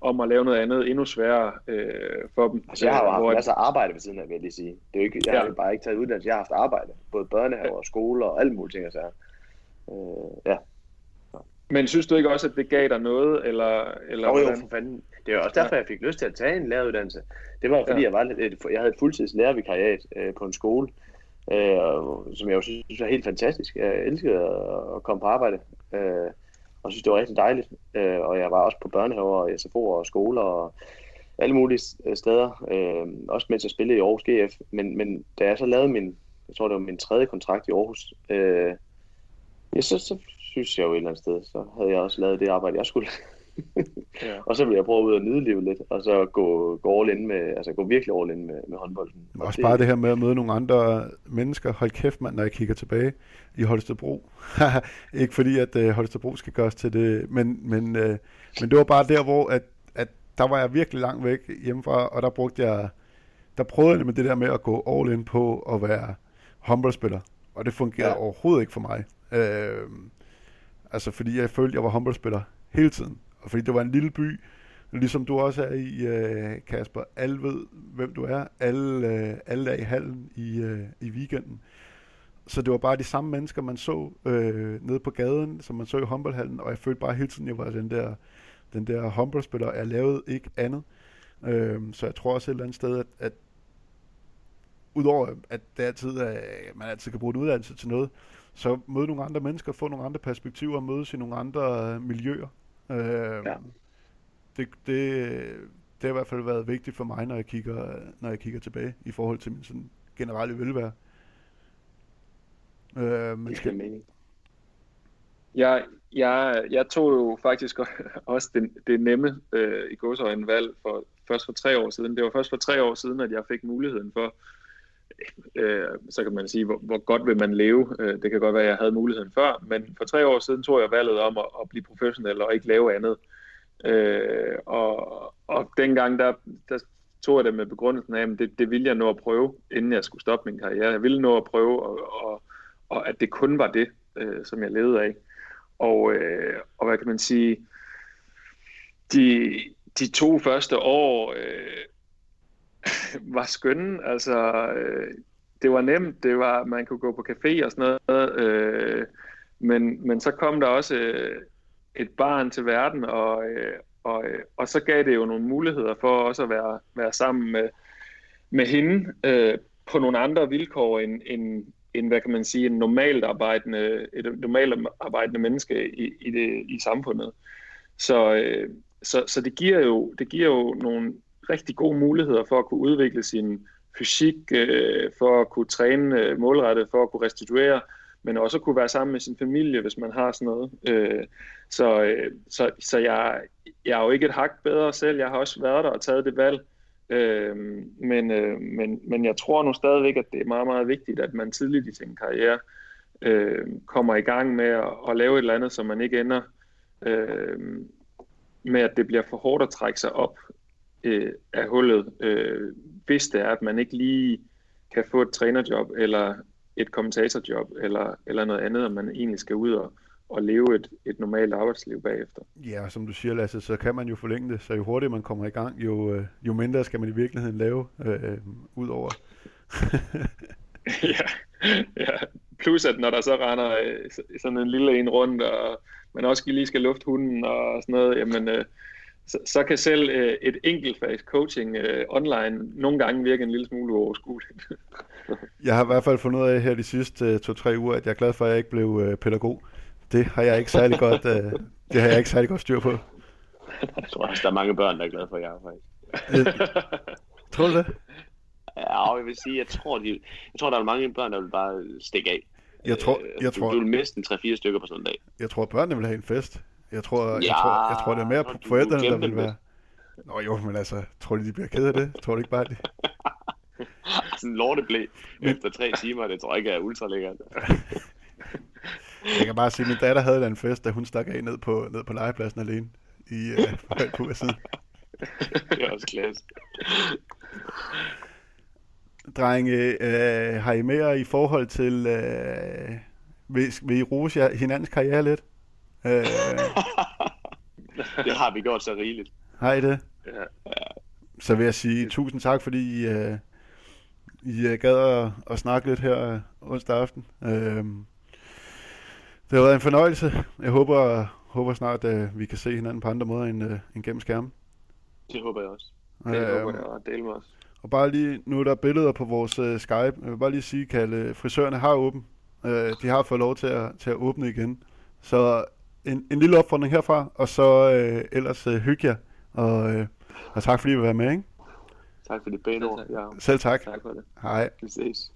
om at lave noget andet endnu sværere øh, for dem. Altså, jeg har jo haft hvor... masser af arbejde ved siden af, vil jeg lige sige. Det er jo ikke, jeg ja. har bare ikke taget uddannelse, jeg har haft arbejde. Både børnehaver og skoler og alle mulige ting. Altså. Øh, ja. Men synes du ikke også, at det gav dig noget? Eller, eller jo, jo, for fanden. Det er også derfor, jeg fik lyst til at tage en læreruddannelse. Det var fordi, ja. jeg, var, jeg havde et fuldtids lærervikariat øh, på en skole. øh, som jeg jo synes er helt fantastisk. Jeg elskede at, at komme på arbejde, øh, og synes, det var rigtig dejligt. Øh, og jeg var også på børnehaver, og SFO og skoler og alle mulige steder. Øh, også med til at spille i Aarhus GF. Men, men da jeg så lavede min, jeg tror det var min tredje kontrakt i Aarhus, øh, ja, så, så synes jeg jo et eller andet sted, så havde jeg også lavet det arbejde, jeg skulle. ja. og så ville jeg prøve ud at nyde livet lidt, og så gå, gå all in med, altså gå virkelig all in med, med håndbolden. Og også det, bare det her med at møde nogle andre mennesker. Hold kæft, mand, når jeg kigger tilbage i Holstebro. Ikke fordi, at uh, Holstebro skal gøres til det, men, men, uh, men det var bare der, hvor at, at der var jeg virkelig langt væk hjemmefra, og der brugte jeg, der prøvede jeg med det der med at gå all in på at være håndboldspiller, og det fungerede ja. overhovedet ikke for mig. Øh, altså fordi jeg følte, jeg var håndboldspiller hele tiden. Og fordi det var en lille by, ligesom du også er i, øh, Kasper. Alle ved, hvem du er. Alle, øh, alle er i hallen i, øh, i weekenden. Så det var bare de samme mennesker, man så øh, nede på gaden, som man så i håndboldhallen, og jeg følte bare hele tiden, jeg var den der, den der håndboldspiller. Jeg lavede ikke andet. Øh, så jeg tror også et eller andet sted, at, at udover at det altid er, man altid kan bruge en uddannelse til noget, så møde nogle andre mennesker, få nogle andre perspektiver, mødes i nogle andre miljøer. Øh, ja. det, det, det har i hvert fald været vigtigt for mig, når jeg kigger, når jeg kigger tilbage i forhold til min sådan generelle velvære. Øh, men skal... mening. Jeg, jeg, jeg tog jo faktisk også det, det nemme øh, i godsøjne valg for, først for tre år siden. Det var først for tre år siden, at jeg fik muligheden for øh, så kan man sige, hvor, hvor godt vil man leve. Øh, det kan godt være, at jeg havde muligheden før, men for tre år siden tog jeg valget om at, at blive professionel og ikke lave andet. Øh, og, og dengang, der, der tog jeg det med begrundelsen af, at det, det ville jeg nå at prøve, inden jeg skulle stoppe min karriere. Jeg ville nå at prøve, og, og, og at det kun var det, øh, som jeg levede af. Og, øh, og hvad kan man sige, de, de to første år øh, var skønne. Altså, øh, det var nemt, det var, man kunne gå på café og sådan noget, øh, men, men så kom der også øh, et barn til verden, og, øh, og, øh, og så gav det jo nogle muligheder for også at være, være sammen med, med hende øh, på nogle andre vilkår end, end, end, hvad kan man sige, en normalt arbejdende, et normalt arbejdende menneske i, i, det, i samfundet. Så, øh, så, så det, giver jo, det giver jo nogle rigtig gode muligheder for at kunne udvikle sin fysik, øh, for at kunne træne øh, målrettet, for at kunne restituere, men også at kunne være sammen med sin familie, hvis man har sådan noget. Øh, så øh, så, så jeg, jeg er jo ikke et hak bedre selv. Jeg har også været der og taget det valg. Øh, men, øh, men, men jeg tror nu stadigvæk, at det er meget, meget vigtigt, at man tidligt i sin karriere øh, kommer i gang med at, at lave et eller andet, så man ikke ender øh, med, at det bliver for hårdt at trække sig op øh, af hullet, øh, hvis det er, at man ikke lige kan få et trænerjob, eller et kommentatorjob, eller, eller noget andet, og man egentlig skal ud og, og leve et, et normalt arbejdsliv bagefter. Ja, som du siger, Lasse, så kan man jo forlænge det, så jo hurtigere man kommer i gang, jo, øh, jo mindre skal man i virkeligheden lave øh, ud over. ja, ja, plus at når der så render øh, sådan en lille en rundt, og man også lige skal lufte hunden og sådan noget, jamen øh, så, så kan selv øh, et enkeltfags coaching øh, online nogle gange virke en lille smule uoverskueligt. jeg har i hvert fald fundet ud af her de sidste øh, to-tre uger, at jeg er glad for, at jeg ikke blev øh, pædagog. Det har jeg ikke særlig godt, øh, det har jeg ikke særlig godt styr på. jeg tror også, der er mange børn, der er glade for, at jeg er faktisk. Øh, tror du det? Ja, jeg vil sige, jeg tror, de, jeg tror, der er mange børn, der vil bare stikke af. Jeg tror, øh, jeg du, tror, du vil miste en 3-4 stykker på sådan en dag. Jeg tror, børnene vil have en fest. Jeg tror, ja, jeg, tror, jeg tror, det er mere på forældrene, der vil være... Nå jo, men altså, tror de, de bliver ked af det? Tror du ikke bare det? Sådan en lorteblæ efter tre timer, det tror jeg ikke er ultra lækkert. jeg kan bare sige, at min datter havde en fest, da hun stak af ned på, ned på legepladsen alene i uh, på hver side. det er også klasse. Drenge, øh, har I mere i forhold til, øh, vil, vil I rose hinandens karriere lidt? Øh, det har vi gjort så rigeligt. Har I det? Ja. Så vil jeg sige tusind tak, fordi I, uh, I uh, gad at, at snakke lidt her uh, onsdag aften. Uh, det har været en fornøjelse. Jeg håber, håber snart, at uh, vi kan se hinanden på andre måder end, uh, end gennem skærmen. Det håber jeg også. Det uh, håber jeg, og dele med os. Og bare lige, nu er der billeder på vores uh, Skype. Jeg vil bare lige sige, Kalle, frisørerne har åben. Uh, de har fået lov til at, til at åbne igen. Så en, en lille opfordring herfra, og så uh, ellers uh, hygge jer. Og, uh, og tak fordi I vil være med, ikke? Tak for det pæne ord. Selv tak. Tak for det. Hej. Vi ses.